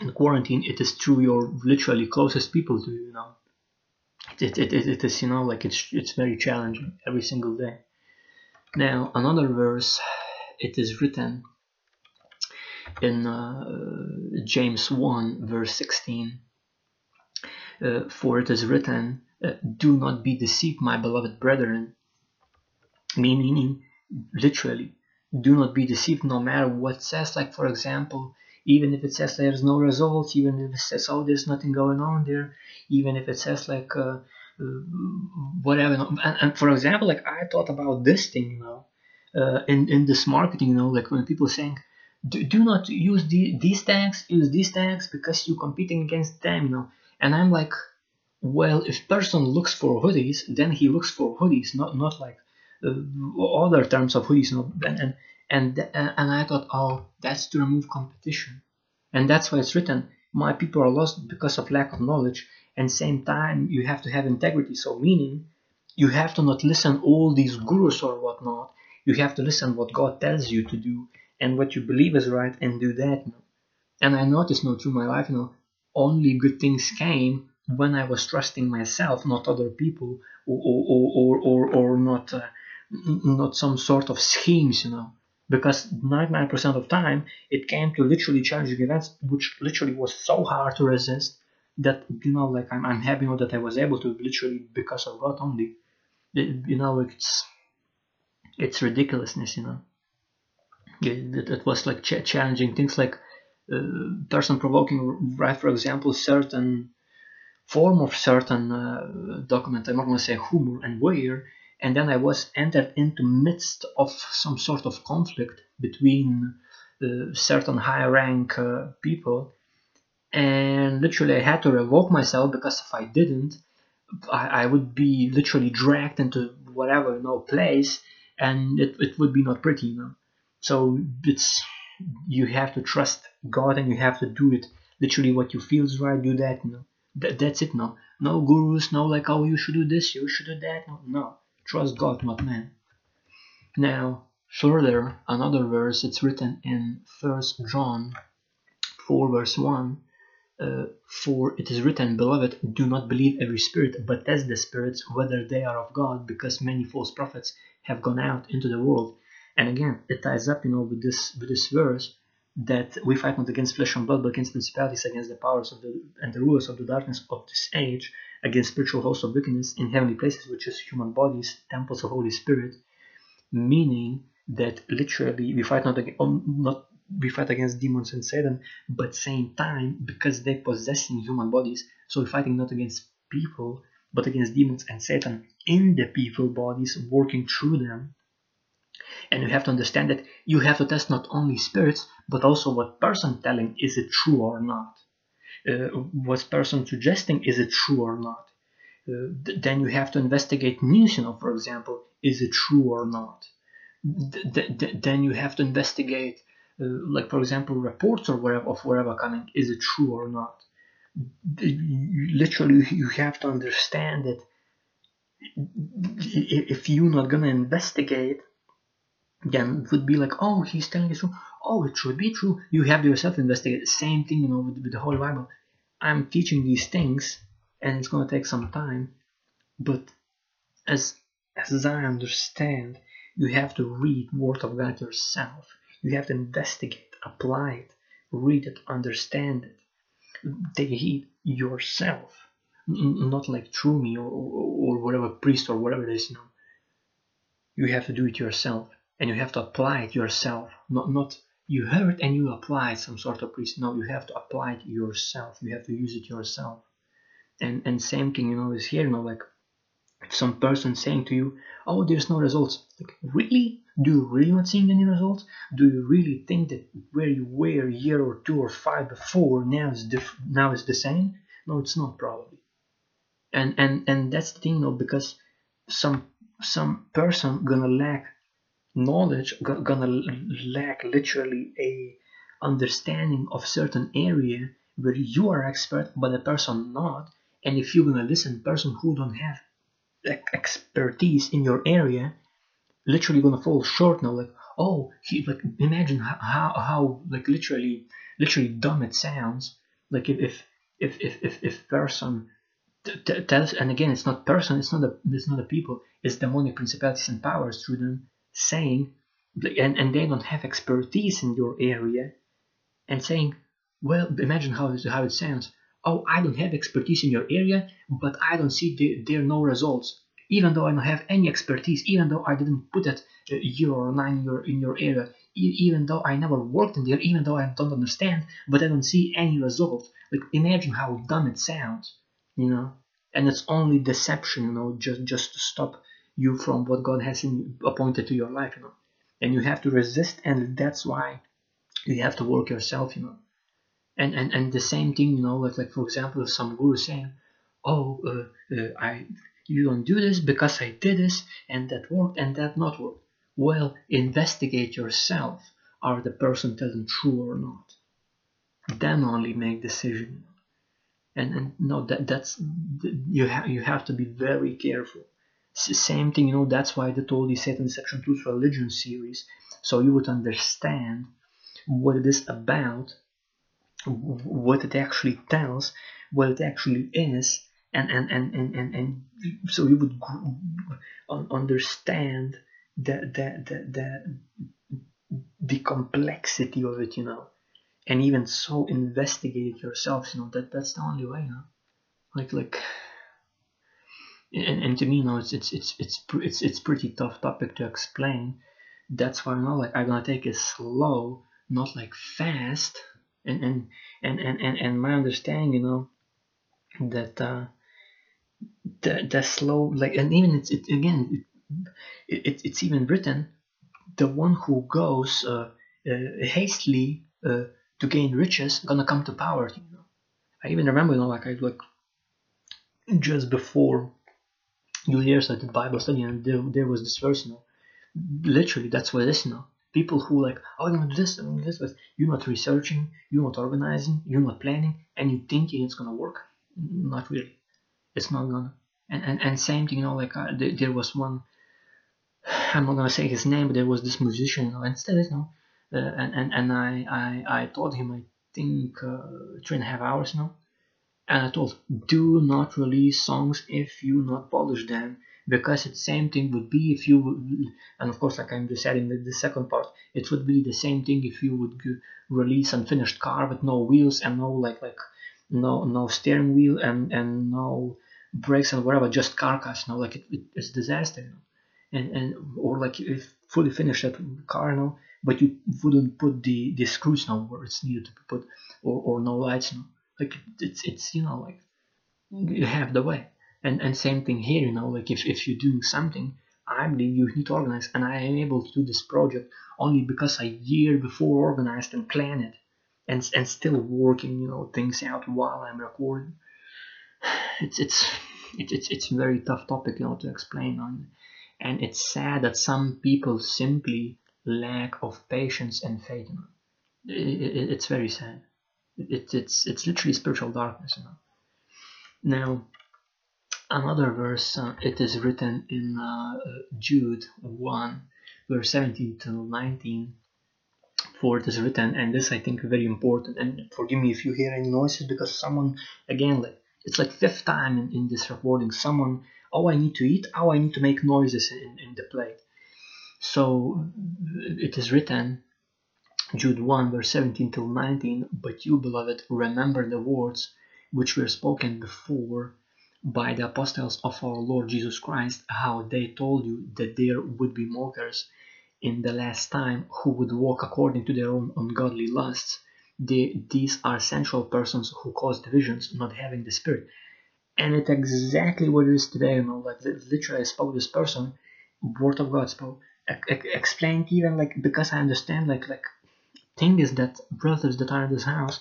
in quarantine, it is through your literally closest people to you, you know. It, it, it, it is, you know, like it's, it's very challenging every single day. Now, another verse, it is written in uh, James 1, verse 16. Uh, for it is written, uh, do not be deceived, my beloved brethren. Meaning, literally, do not be deceived no matter what says. Like, for example, even if it says there's no results, even if it says, oh, there's nothing going on there, even if it says, like, uh whatever. And, and, for example, like, I thought about this thing, you know, uh, in, in this marketing, you know, like when people saying, do, do not use the, these tags, use these tags because you're competing against them, you know. And I'm like, well, if person looks for hoodies, then he looks for hoodies, not not like uh, other terms of hoodies. No, and and and, and I thought, oh, that's to remove competition, and that's why it's written. My people are lost because of lack of knowledge, and same time you have to have integrity. So meaning, you have to not listen all these gurus or whatnot. You have to listen what God tells you to do and what you believe is right, and do that. And I noticed, you know, through my life, you know, only good things came when I was trusting myself, not other people, or or or or, or not uh, not some sort of schemes, you know. Because 99% of time it came to literally challenging events, which literally was so hard to resist that you know, like I'm, I'm happy that I was able to literally because of God only. It, you know, it's it's ridiculousness, you know. It, it, it was like ch- challenging things like uh, person provoking, right? For example, certain form of certain uh, document, I'm not going to say whom and where, and then I was entered into midst of some sort of conflict between uh, certain high rank uh, people, and literally I had to revoke myself because if I didn't, I, I would be literally dragged into whatever you know place, and it, it would be not pretty, you know. So it's you have to trust God and you have to do it literally what you feel is right. Do that, you know Th- that's it no no gurus no like oh you should do this you should do that no no trust god not man now further another verse it's written in first john 4 verse 1 uh, for it is written beloved do not believe every spirit but test the spirits whether they are of god because many false prophets have gone out into the world and again it ties up you know with this with this verse that we fight not against flesh and blood, but against principalities, against the powers of the and the rulers of the darkness of this age, against spiritual hosts of wickedness in heavenly places, which is human bodies, temples of Holy Spirit. Meaning that literally we fight not against, um, not we fight against demons and Satan, but same time because they're possessing human bodies, so we're fighting not against people, but against demons and Satan in the people bodies, working through them and you have to understand that you have to test not only spirits, but also what person telling is it true or not. Uh, what person suggesting is it true or not. Uh, th- then you have to investigate news, you know, for example, is it true or not. Th- th- then you have to investigate, Uh, like for example, reports or whatever of wherever coming, is it true or not. Literally, you have to understand that if you're not gonna investigate then it would be like, oh, he's telling us true. Oh, it should be true. You have to yourself investigate. The same thing, you know, with, with the whole Bible. I'm teaching these things, and it's to take some time. but as as I understand, you have to read Word of God yourself. You have to investigate, apply it, read it, understand it, take heed yourself, not like through me or, or, whatever priest or whatever it is. You know, you have to do it yourself, and you have to apply it yourself. Not not you heard and you applied some sort of priest. No, you have to apply it yourself. You have to use it yourself. And and same thing, you know, is here. You know, like if some person saying to you, "Oh, there's no results," like really? Do you really not seeing any results? Do you really think that where you were a year or two or five before now is diff- now is the same? No, it's not probably. And and and that's the thing, know, because some some person gonna lack knowledge, gonna lack literally a understanding of certain area where you are expert, but the person not. And if you're gonna listen, person who don't have expertise in your area, literally gonna fall short now. Like, oh, he like imagine how how, how like literally literally dumb it sounds. Like if if if if if, if person t- t- tells, and again, it's not person, it's not a it's not a people, it's demonic principalities and powers through them saying, and and they don't have expertise in your area, and saying, well, imagine how how it sounds. Oh, I don't have expertise in your area, but I don't see the, there no results. Even though I don't have any expertise, even though I didn't put it a year or nine in your in your area, e- even though I never worked in there, even though I don't understand, but I don't see any results. Like imagine how dumb it sounds, you know. And it's only deception, you know, just just to stop you from what God has in, appointed to your life, you know. And you have to resist, and that's why you have to work yourself, you know and and and the same thing you know like like for example some guru saying oh uh, uh, i you don't do this because i did this and that worked and that not worked. Well investigate yourself. Are the person telling true or not? Then only make decision. And and no that that's you have you have to be very careful. Same thing you know that's why they told you satan section 2's religion series so you would understand what it is about what it actually tells, what it actually is, and and and and and, and so you would understand the the the the, the complexity of it, you know, and even so investigate it yourself, you know. That that's the only way, you know. Like like. And, and to me, you know, it's it's it's it's it's it's pretty tough topic to explain. That's why, you know, like I'm gonna take it slow, not like fast, and and and and and, and my understanding you know that uh the, the slow like and even it's it again it, it, it's even written the one who goes uh, uh, hastily uh, to gain riches gonna come to power. You know i even remember you know like i like just before new year's i did bible study and there, there was this verse you know literally that's what it is you know. People who like oh i'm gonna do this i'm gonna do this but you're not researching you're not organizing you're not planning and you think it's gonna work? Not really it's not gonna and and, and same thing you know like uh, there, there was one i'm not gonna say his name but there was this musician you know instead you know uh, and, and and i i i told him i think uh, three and a half hours now and i told do not release songs if you not polish them because it's same thing would be if you would, and of course like i'm just adding the, the second part it would be the same thing if you would release unfinished car with no wheels and no like like no no steering wheel and and no brakes and whatever just carcass you know like it, it, it's disaster you know? and and or like if fully finished that car you know but you wouldn't put the the screws now where it's needed to be put or, or no lights you know. Like it's it's you know like you have the way. And and same thing here you know like if, if you do something i believe you need to organize and i am able to do this project only because a year before organized and planned it and and still working you know things out while i'm recording. It's it's it's it's, it's a very tough topic you know to explain. On and it's sad that some people simply lack of patience and faith it, it, it's very sad. It, it's it's literally spiritual darkness you know. Now another verse uh, it is written in uh, jude 1 verse 17 to 19 for it is written and this i think very important. And forgive me if you hear any noises because someone again like it's like fifth time in, in this recording someone oh I need to eat? Oh I need to make noises in, in the plate. So it is written Jude 1 verse 17 till 19 but you beloved remember the words which were spoken before by the apostles of our Lord Jesus Christ how they told you that there would be mockers in the last time who would walk according to their own ungodly lusts these are sensual persons who cause divisions, not having the spirit. And it's exactly what it is today, you know, like literally I spoke this person, word of God spoke, explained even like, because I understand like, like, thing is that brothers that are in this house,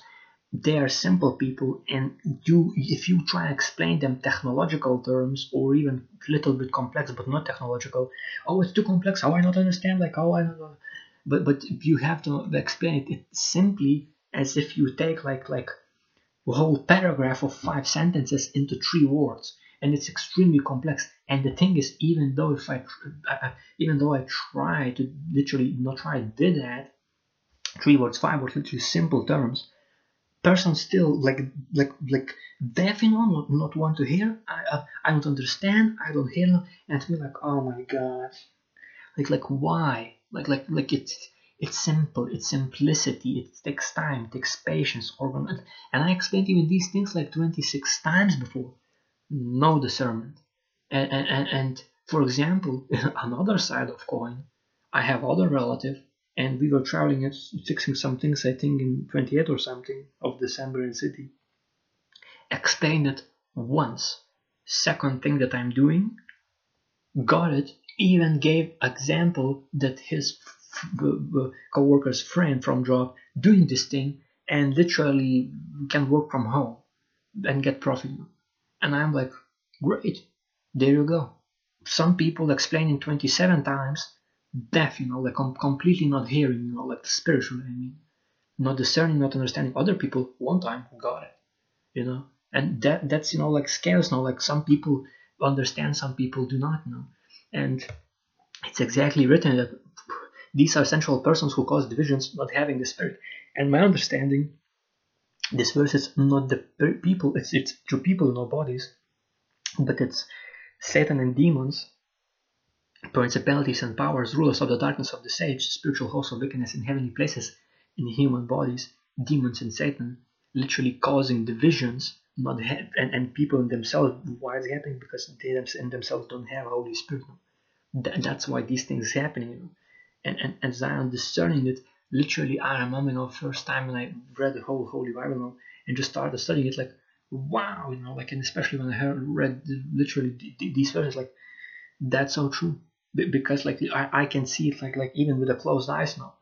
they are simple people and you if you try to explain them technological terms or even a little bit complex but not technological oh it's too complex how i not understand like how i don't know. But but you have to explain it, it simply as if you take like like a whole paragraph of five sentences into three words and it's extremely complex. And the thing is even though if i even though i try to literally not try to did that three words five words literally simple terms person still like like like deaf you not, want to hear. I, I i don't understand. I don't hear and me like oh my god. Like like why? Like like like it's it's simple, it's simplicity, it takes time, it takes patience, organ and I explained even these things like 26 times before. No discernment. And, and, and for example, another side of coin, I have other relative and we were traveling and fixing some things, I think in 28 or something of December in city. Explained it once. Second thing that I'm doing, got it, even gave example that his co-worker's friend from job doing this thing and literally can work from home and get profit and i'm like great there you go some people explaining 27 times deaf you know like com- completely not hearing you know like the spiritual i mean? Not discerning not understanding other people one time got it you know? And that that's you know like scales now like some people understand some people do not know? And it's exactly written that these are central persons who cause divisions, not having the spirit. And my understanding, this verse is not the people, it's, it's to people, no bodies, but it's Satan and demons, principalities and powers, rulers of the darkness of the sage, spiritual hosts of wickedness in heavenly places, in human bodies, demons and Satan, literally causing divisions, not have, and, and people in themselves. Why is it happening? Because they in themselves don't have Holy Spirit. That, that's why these things happening. And, and I am discerning it, literally I remember, know, first time when I read the whole Holy Bible and just started studying it, like, wow, you know, like, and especially when I heard, read literally these verses, like, that's so true. Because, like, I, I can see it, like, like even with the closed eyes now.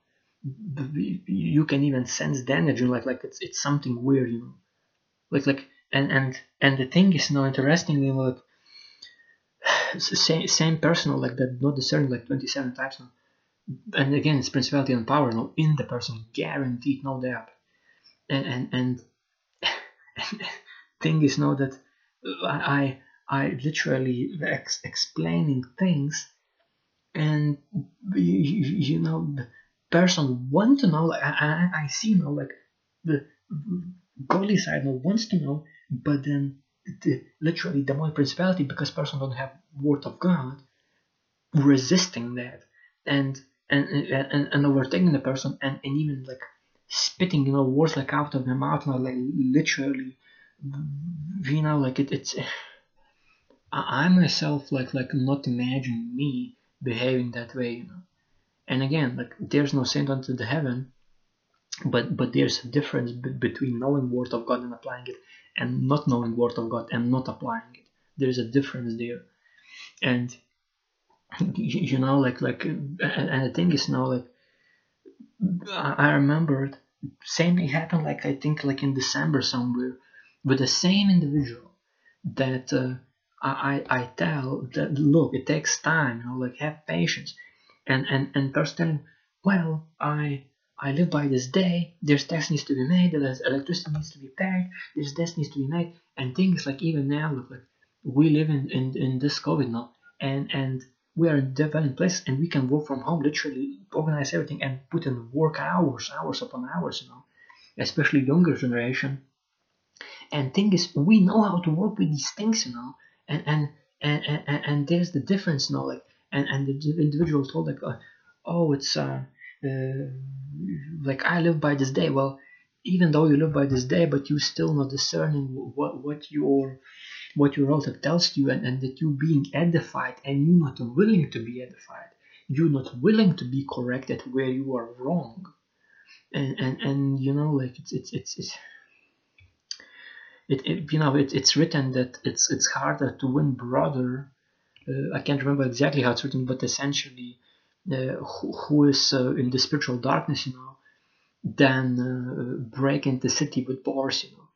You can even sense the energy, like, like it's it's something weird, you know, like, like, and and and the thing is, you know, interestingly, you like, same same person, like that, not discerning, like 27 times now and again it's principality and power now in the person guaranteed no doubt and and and, and thing is now that i i literally ex- explaining things and you, you know the person want to know like i i, I see now like the godly side now wants to know but then the, literally the more principality because person don't have word of god resisting that and and and, and overtaking the person and, and even like spitting you know words like out of their mouth you know, like literally you know like it, it's I myself like like not imagine me behaving that way you know. And again like there's no saint unto the heaven but but there's a difference b- between knowing word of god and applying it and not knowing word of god and not applying it. There's a difference there. And you know like like and, the thing is now like i remembered same thing happened like i think like in december somewhere with the same individual that uh, I, I tell that look it takes time you know like have patience. And and and person well i i live by this day there's tax needs to be made there's electricity needs to be paid there's this needs to be made and things like even now look like we live in in, in this covid now and and we are in developing place and we can work from home literally organize everything and put in work hours hours upon hours you know especially younger generation. And thing is we know how to work with these things you know and and and and, and there's the difference now like and and the individual told like uh, oh it's uh, uh like i live by this day. Well even though you live by this day but you're still not discerning what what your what your relative tells you and, and that you being edified and you're not willing to be edified. You're not willing to be corrected where you are wrong. And and, and you know like it's it's it's, it's it, it, you know it, it's written that it's it's harder to win brother uh, I can't remember exactly how it's written but essentially uh, who, who is uh, in the spiritual darkness you know than uh, break into city with bars you know.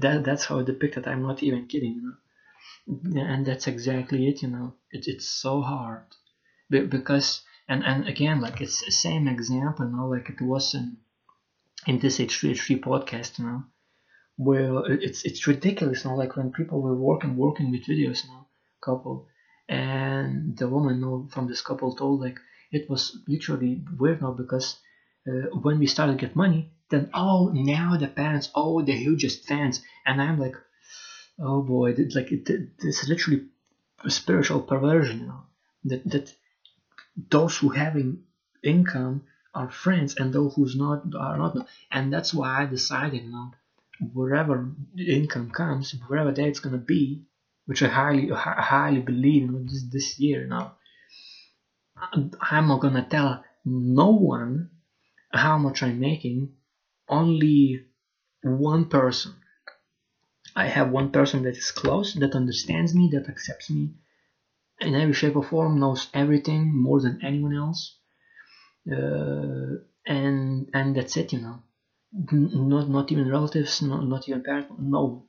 That, that's how it. Depicted I'm not even kidding you know. And that's exactly it you know. It, it's so hard. Because and and again like it's the same example you know like it was in in this H3H3 podcast you know where it's it's ridiculous now like when people were working working with videos you now couple and the woman you know, from this couple told like it was literally weird now because uh, when we started to get money then oh now the parents oh the hugest fans and i'm like oh boy like it, it's literally a spiritual perversion you know that that those who having income are friends and those who's not are not and that's why i decided you know wherever income comes, wherever that's gonna be, which I highly highly believe in this this year now. I'm not gonna tell no one how much I'm making. Only one person. I have one person that is close, that understands me, that accepts me in every shape or form, knows everything more than anyone else, uh, and and that's it, you know not not even relatives not, not even parents no.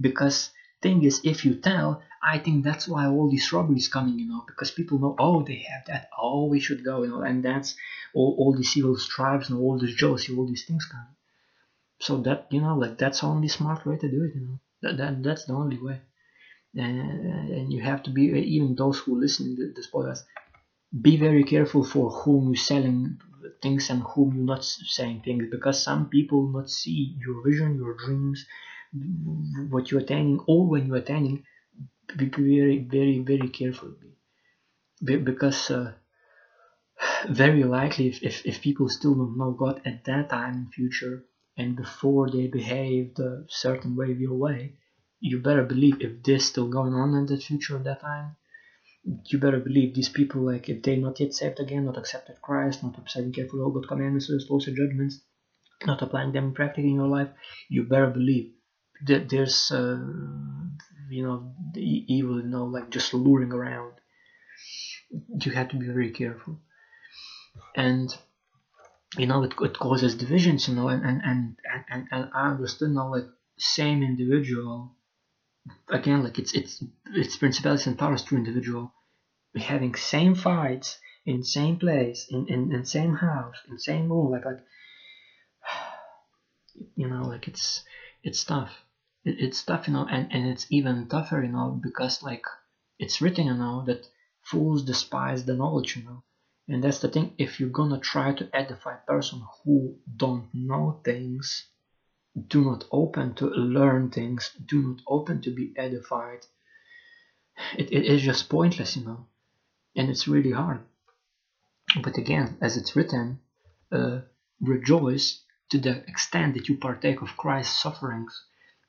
Because thing is if you tell i think that's why all these robberies coming you know because people know oh they have that oh we should go you know and that's all, all these evil stripes and all this jealousy all these things come. So that you know like that's only smart way to do it you know. That, that that's the only way. And, and you have to be even those who listen to this podcast be very careful for whom you're selling things and whom you're not saying things because some people not see your vision your dreams what you're attending or when you're attending be very very very careful. Because uh, very likely if, if, if people still don't know god at that time in future and before they behaved a certain way your way you better believe if this still going on in the future at that time you better believe these people, like, if they're not yet saved again, not accepted Christ, not observing carefully all God's commandments, laws, and judgments, not applying them practice in your life, you better believe that there's, uh, you know, evil, you know, like just luring around. You have to be very careful. And, you know, it, it causes divisions, you know, and, and, and, and, and I understand now, like, same individual again like it's it's it's principalities and powers to individual having same fights in same place in, in, in same house in same room like like you know like it's it's tough. It, it's tough you know and, and it's even tougher you know because like it's written you know that fools despise the knowledge you know. And that's the thing if you're gonna try to edify a person who don't know things do not open to learn things do not open to be edified it, it is just pointless you know and it's really hard but again as it's written uh, rejoice to the extent that you partake of christ's sufferings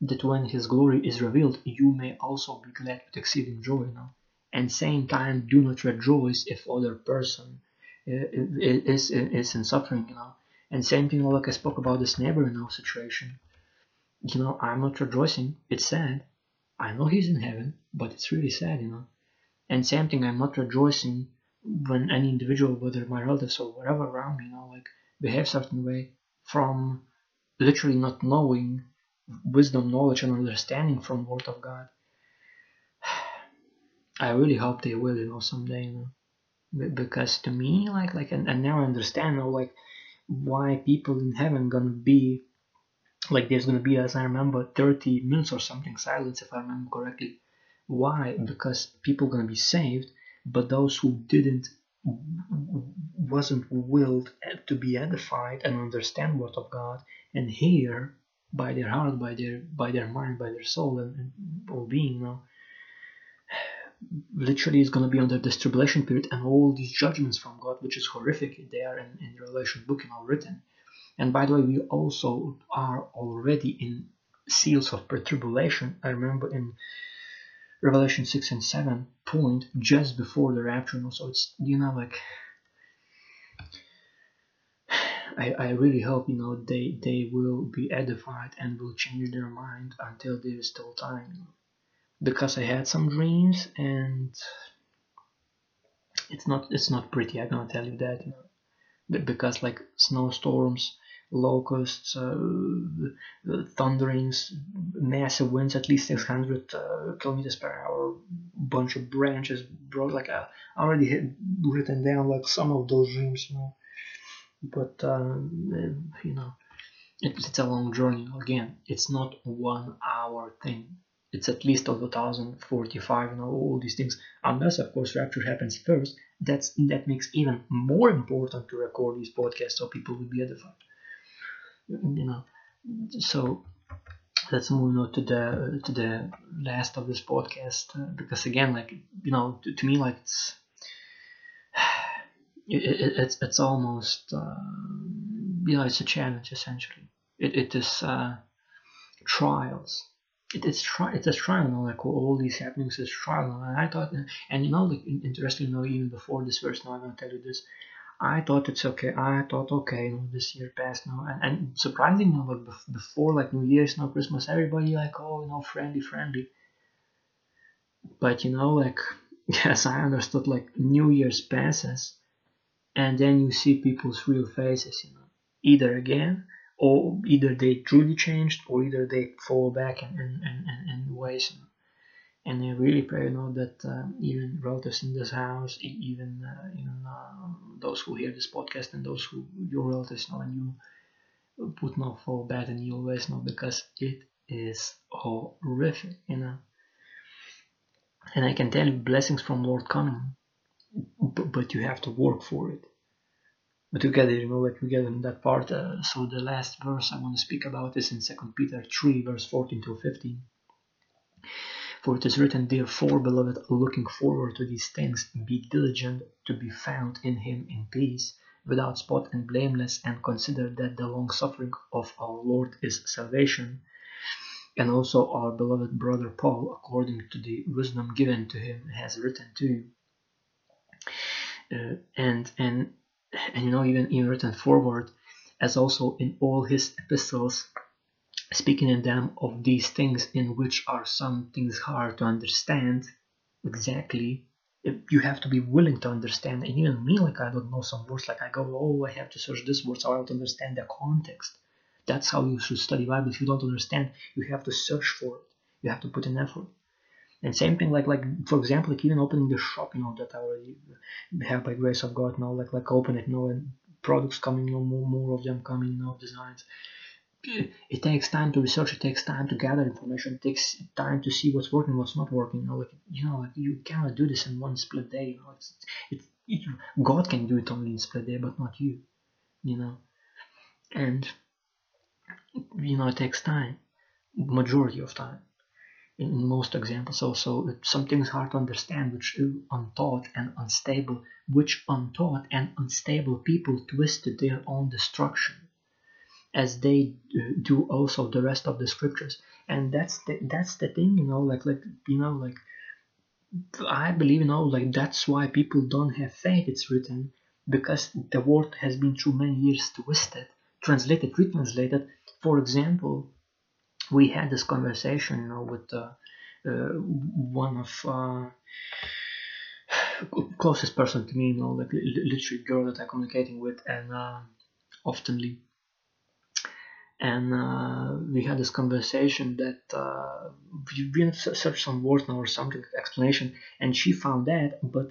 that when his glory is revealed you may also be glad with exceeding joy you know and same time do not rejoice if other person uh, is, is, in suffering you know and same thing like I spoke about this neighbor in our situation. You know, I'm not rejoicing. It's sad. I know he's in heaven, but it's really sad, you know. And same thing, I'm not rejoicing when any individual, whether my relatives or whatever around me, you know, like behave certain way from literally not knowing wisdom, knowledge, and understanding from Word of God. I really hope they will, you know, someday, you know, because to me, like, like, and, and now I understand, you know, like why people in heaven gonna be like there's gonna be as i remember 30 minutes or something silence if i remember correctly why mm. because people gonna be saved but those who didn't wasn't willed to be edified and understand word of god and hear by their heart by their by their mind by their soul and, and all being you know literally is going to be under this tribulation period and all these judgments from God, which is horrific. They are in, in the Revelation book and all written. And by the way, we also are already in seals of tribulation. I remember in Revelation 6 and 7 point just before the rapture. So it's, you know, like, I, I really hope, you know, they, they will be edified and will change their mind until there is still time. Because I had some dreams and it's not it's not pretty. I'm gonna tell you that, you know, because like snowstorms locusts, uh, thunderings, massive winds, at least 600 uh, kilometers per hour, bunch of branches broke. Like I already had written down like some of those dreams, you know. But um, you know, it, it's a long journey. Again, it's not one hour thing. It's at least of 1045, you know, all these things. Unless, of course, rapture happens first. That's that makes even more important to record these podcasts so people will be edified you know so let's move on to the to the last of this podcast uh, because again like you know to, to me like it's it, it, it's it's almost uh, you know it's a challenge essentially. It, it is uh, trials. It is tri- it's a trial you know like all these happenings is trial and I thought and you know like interesting you know even before this verse now I'm gonna tell you this I thought it's okay. I thought okay, you know, this year passed now, and, and surprisingly, you know, before like New Year's, now Christmas, everybody like oh, you know, friendly, friendly. But you know, like yes, I understood. Like New Year's passes, and then you see people's real faces. You know, either again, or either they truly changed, or either they fall back in in in, in ways. You know and I really pray, you know, that uh, even relatives in this house, even uh, even uh, those who hear this podcast and those who your relatives know, and you would not fall bad in your ways, know, because it is horrific, you know. And I can tell you, blessings from Lord coming, but, but you have to work for it. But together, you know, like we get in that part. Uh, so the last verse I want to speak about is in Second Peter three, verse fourteen to fifteen. For it is written, Therefore, beloved, looking forward to these things, be diligent to be found in him in peace, without spot and blameless, and consider that the long suffering of our Lord is salvation. And also our beloved brother Paul, according to the wisdom given to him, has written to you. Uh, and and and you know even in written forward, as also in all his epistles, speaking in them of these things in which are some things hard to understand exactly. You have to be willing to understand and even me like i don't know some words like i go oh i have to search this word so i don't understand the context. That's how you should study bible. If you don't understand you have to search for it. You have to put an effort. And same thing like like for example like even opening the shop you know that i already have by grace of god now like like open it you know and products coming you know more, more of them coming you know designs it takes time to research it takes time to gather information it takes time to see what's working what's not working. You know like you know like you cannot do this in one split day you know it's, it, god can do it only in split day but not you you know? And you know it takes time majority of time in most examples also. Some things hard to understand which untaught and unstable which untaught and unstable people twist to their own destruction as they do also the rest of the scriptures. And that's the, that's the thing you know like like you know like i believe you know like that's why people don't have faith it's written because the word has been through many years twisted translated retranslated. For example we had this conversation you know with uh, uh, one of uh, closest person to me you know like literally girl that i'm communicating with and uh, oftenly and uh, we had this conversation that uh, we didn't search some word now or something explanation and she found that but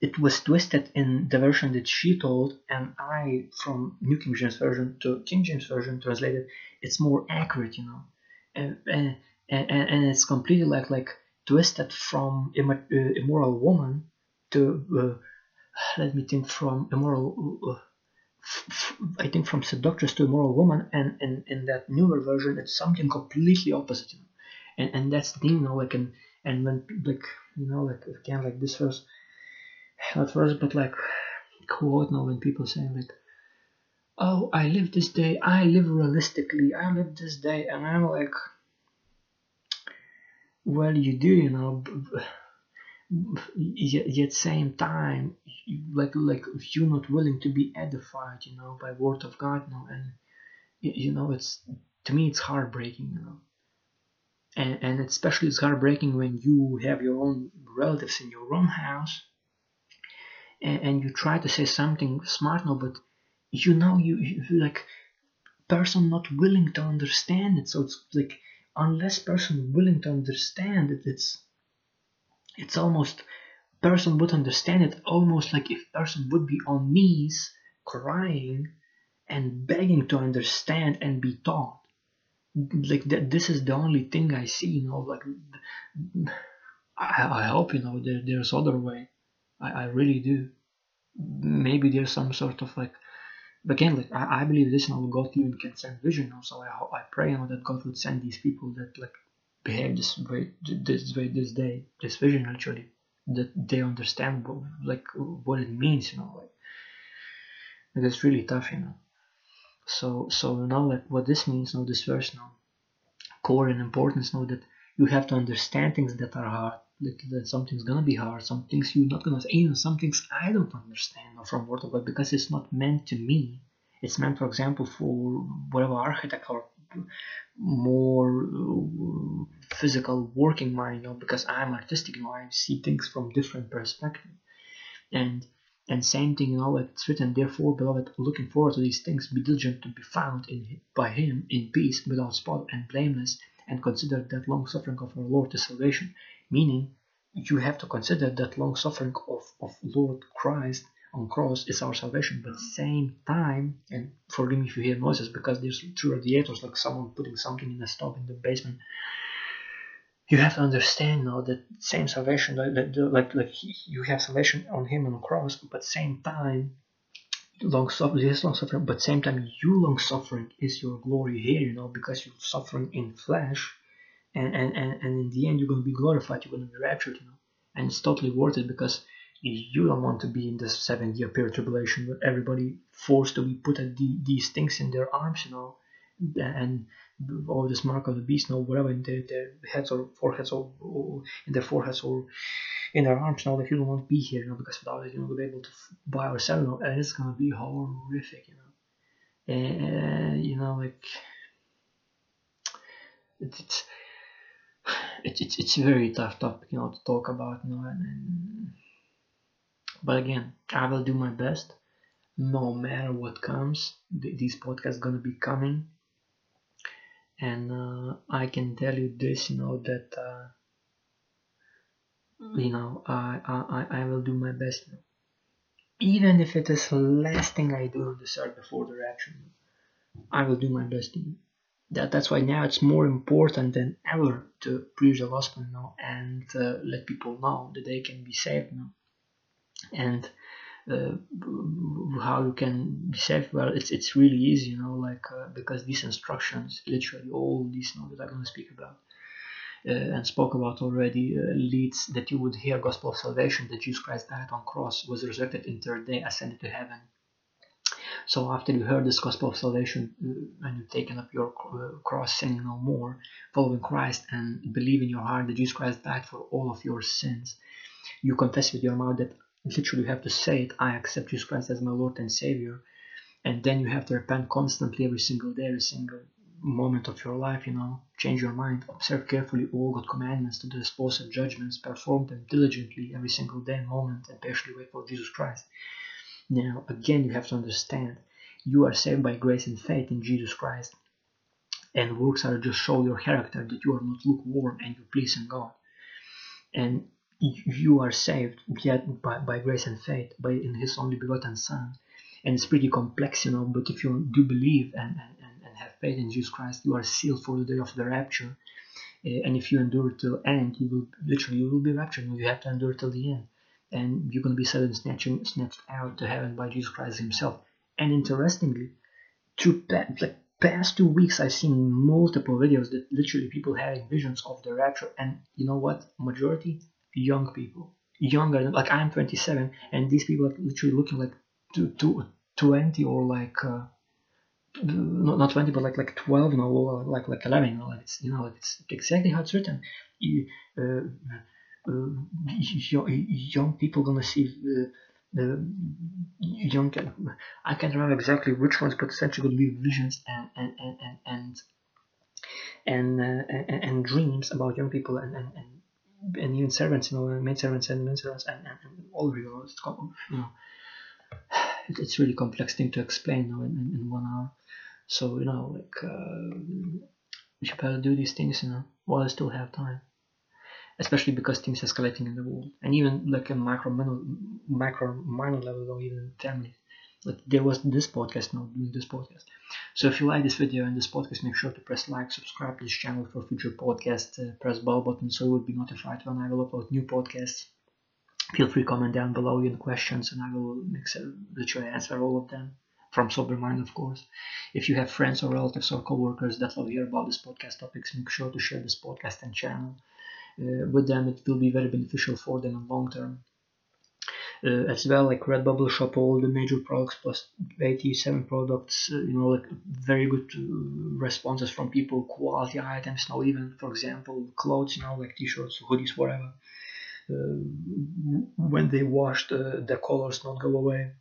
it was twisted in the version that she told and i from new king james version to king james version translated it's more accurate you know. And and, and, and it's completely like like twisted from uh, immoral woman to uh, let me think from immoral uh, I think from seductress to immoral woman, and in, in that newer version, it's something completely opposite. And and that's the thing, you know, like and and when like you know like again like this verse not verse but like quote now when people say like oh i live this day i live realistically i live this day and i'm like well you do you know yet, yet same time like like you're not willing to be edified you know by word of god you know and you know it's to me it's heartbreaking you know. And, and especially it's heartbreaking when you have your own relatives in your own house and, and you try to say something smart now but you know you, you like person not willing to understand it. So it's like unless person willing to understand it it's it's almost person would understand it almost like if person would be on knees crying and begging to understand and be taught. Like that this is the only thing i see you know like i, I hope you know there, there's other way. I, I really do. Maybe there's some sort of like again like i, I believe this now god even can send vision also. I i pray you know that god would send these people that like behave this way this way this day. This vision actually that they understand like what it means you know like, like it's really tough you know. So so now like what this means now this verse now core and importance now that you have to understand things that are hard like that something's gonna be hard some things you're not gonna even some things i don't understand from word of god because it's not meant to me. It's meant for example for whatever architect or more uh, physical working mind you know because i'm artistic you know i see things from different perspective. And and same thing you know like it's written therefore beloved looking forward to these things be diligent to be found in by him in peace without spot and blameless and consider that long suffering of our lord is salvation. Meaning you have to consider that long suffering of, of lord christ on cross is our salvation but same time and forgive me if you hear noises because there's two radiators like someone putting something in a stove in the basement you have to understand now that same salvation like like, like you have salvation on him on the cross but same time long suffering yes long suffering but same time you long suffering is your glory here you know because you're suffering in flesh and and and, and in the end you're going to be glorified you're going to be raptured you know and it's totally worth it because you don't want to be in this seven year period tribulation where everybody forced to be put at the, these things in their arms you know and all this mark of the beast or whatever in their, their heads or foreheads or, or, in their foreheads or in their arms now that you don't want to be here you know because without it you know we'll be able to buy or sell you know, and it's gonna be horrific you know. And you know like it's it's it's, it's a very tough topic you know to talk about you know and, and but again I will do my best no matter what comes these podcasts gonna be coming and uh, I can tell you this, you know, that uh, you know I, I I will do my best, even if it is the last thing I do on the earth before the rapture. I will do my best. That that's why now it's more important than ever to preach the gospel now and uh, let people know that they can be saved now. And uh, how you can be saved well it's it's really easy you know like uh, because these instructions literally all these that i'm going to speak about uh, and spoke about already uh, leads that you would hear gospel of salvation that jesus christ died on cross was resurrected in third day ascended to heaven. So after you heard this gospel of salvation uh, and you've taken up your uh, cross sinning no more following christ and believe in your heart that jesus christ died for all of your sins you confess with your mouth that literally you have to say it i accept jesus christ as my lord and savior and then you have to repent constantly every single day every single moment of your life you know change your mind observe carefully all god commandments to dispose of judgments perform them diligently every single day moment and patiently wait for jesus christ. Now again you have to understand you are saved by grace and faith in jesus christ and works are just show your character that you are not lukewarm and you please in god. And you are saved by, by grace and faith by in his only begotten son and it's pretty complex you know but if you do believe and, and, and have faith in jesus christ you are sealed for the day of the rapture. Uh, and if you endure till end you will literally you will be raptured you have to endure till the end. And you're going to be suddenly snatching snatched out to heaven by jesus christ himself. And interestingly through like past two weeks I've seen multiple videos that literally people having visions of the rapture, and you know what? Majority young people, younger than like I'm 27, and these people are literally looking like to, to 20 or like. Uh, not, not 20 but like like 12 you know or like like 11 you know like it's you know it's exactly how it's written uh, uh, young people gonna see uh, the young I can't remember exactly which ones, but essentially to be visions and and and and and and, uh, and, and, dreams about young people and and, and, and even servants, you know, maid servants and men servants and, and, and all of you. Know, it's really complex thing to explain you know, in, in one hour. So you know, like uh, you should better do these things, you know, while I still have time especially because things escalating in the world and even like a micro minor, micro minor level or even family like there was this podcast not doing this podcast. So if you like this video and this podcast make sure to press like subscribe to this channel for future podcasts uh, press bell button so you will be notified when i will upload new podcasts. Feel free comment down below your questions and i will make sure that answer all of them from sober mind of course. If you have friends or relatives or co-workers that love hear about this podcast topics make sure to share this podcast and channel uh, with them. It will be very beneficial for them in long term uh, as well like redbubble shop all the major products plus 87 products uh, you know like very good uh, responses from people quality items now even for example clothes you know like t-shirts hoodies whatever uh, when they washed uh, the colors not go away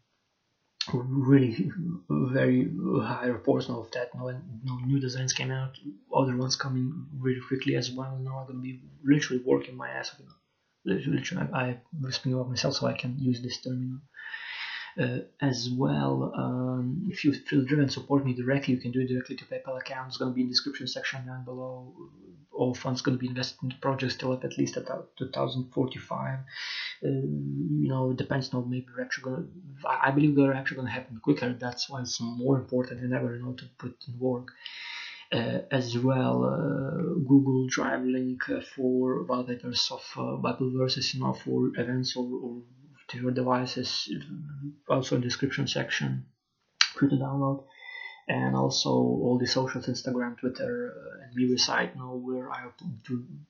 really very high reports now of that. Now, no new designs came out, other ones coming really quickly as well. Now I'm gonna be literally working my ass off. I, I speaking about myself, so I can use this term. You know. Uh, as well, um, if you feel driven, support me directly. You can do it directly to PayPal account. It's going to be in the description section down below. All funds going to be invested in the project still up at least at 2045. Uh, you know, it depends on maybe we're actually going to, I believe they're actually going to happen quicker. That's why it's more important than ever, you know, to put in work. Uh, as well uh, Google Drive link uh, for validators of Bible verses, you know, for events or, or to your devices also in description section free to download. And also all the socials instagram twitter uh, and me site now where i am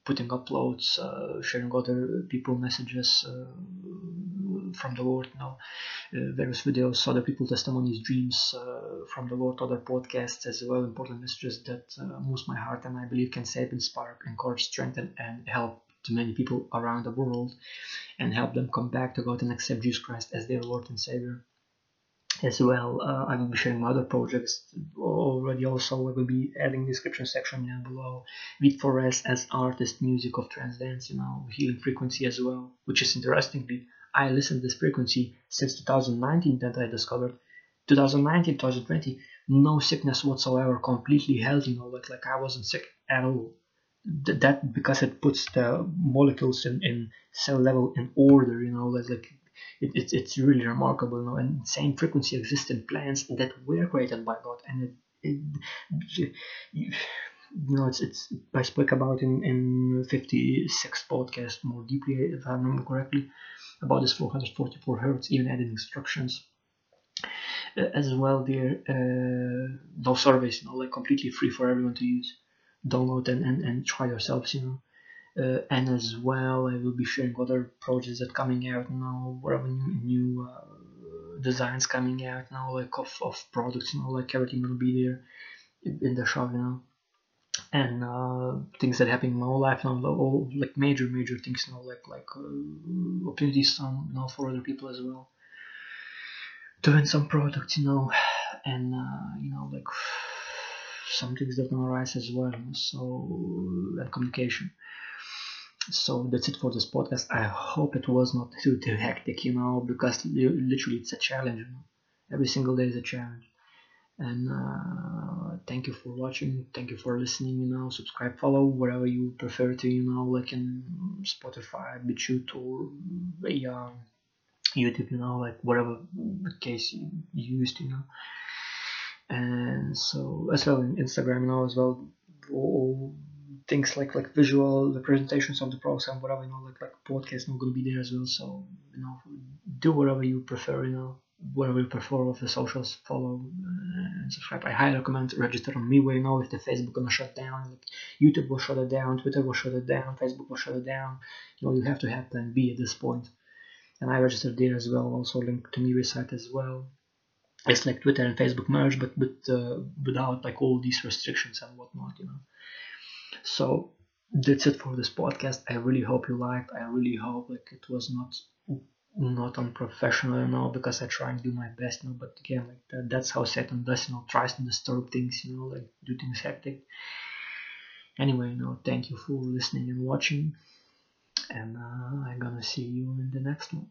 putting uploads uh, sharing other people messages uh, from the lord you know uh, various videos other people testimonies dreams uh, from the lord other podcasts as well important messages that uh, moves my heart and i believe can save inspire encourage strengthen and help to many people around the world and help them come back to God and accept Jesus Christ as their Lord and Savior. As well, uh, I will be sharing my other projects already. Also, I will be adding description section down below. With Forest as artist, music of trance dance, you know, healing frequency as well, which is interesting. I listened to this frequency since 2019 that I discovered. 2019, 2020, no sickness whatsoever, completely healthy, you know, like, like I wasn't sick at all that because it puts the molecules in, in cell level in order you know like, like it, it's it's really remarkable you know and same frequency exists in plants that were created by god and it, it you, know it's it's i spoke about in in 56 podcast more deeply if i remember correctly about this 444 hertz even added instructions. Uh, as well there uh, those surveys you know like completely free for everyone to use download and, and, and try yourselves you know. Uh, and as well I will be sharing other projects that coming out now whatever new, new uh, designs coming out now like of, of products you know like everything will be there in the shop you know and uh, things that happen in my life now all like major major things you know like like uh, opportunities some you know for other people as well. Doing some products you know and uh, you know like some things that can arise as well so and communication. So that's it for this podcast. I hope it was not too, too hectic you know because literally it's a challenge you know? every single day is a challenge and uh, thank you for watching. Thank you for listening you know. Subscribe follow whatever you prefer to you know like in spotify BitChute or yeah youtube you know like whatever case you used you know. And so as well in Instagram now as well all things like like visual the presentations of the program whatever you know like like podcast not gonna be there as well. So you know do whatever you prefer you know wherever we perform of the socials, follow uh, and subscribe. I highly recommend register on MeWe. Know, if the Facebook gonna shut down, like YouTube will shut it down, Twitter will shut it down, Facebook will shut it down. You know, you have to have plan B at this point. And I registered there as well. Also link to MeWe site as well. It's like Twitter and Facebook merge, but but uh, without like all these restrictions and whatnot. You know. So that's it for this podcast. I really hope you liked. I really hope like it was not not unprofessional, you know, because I try and do my best, you know, but again, like that, that's how Satan does, you know, tries to disturb things, you know, like do things hectic. Anyway, you know, thank you for listening and watching, and uh, I'm gonna see you in the next one.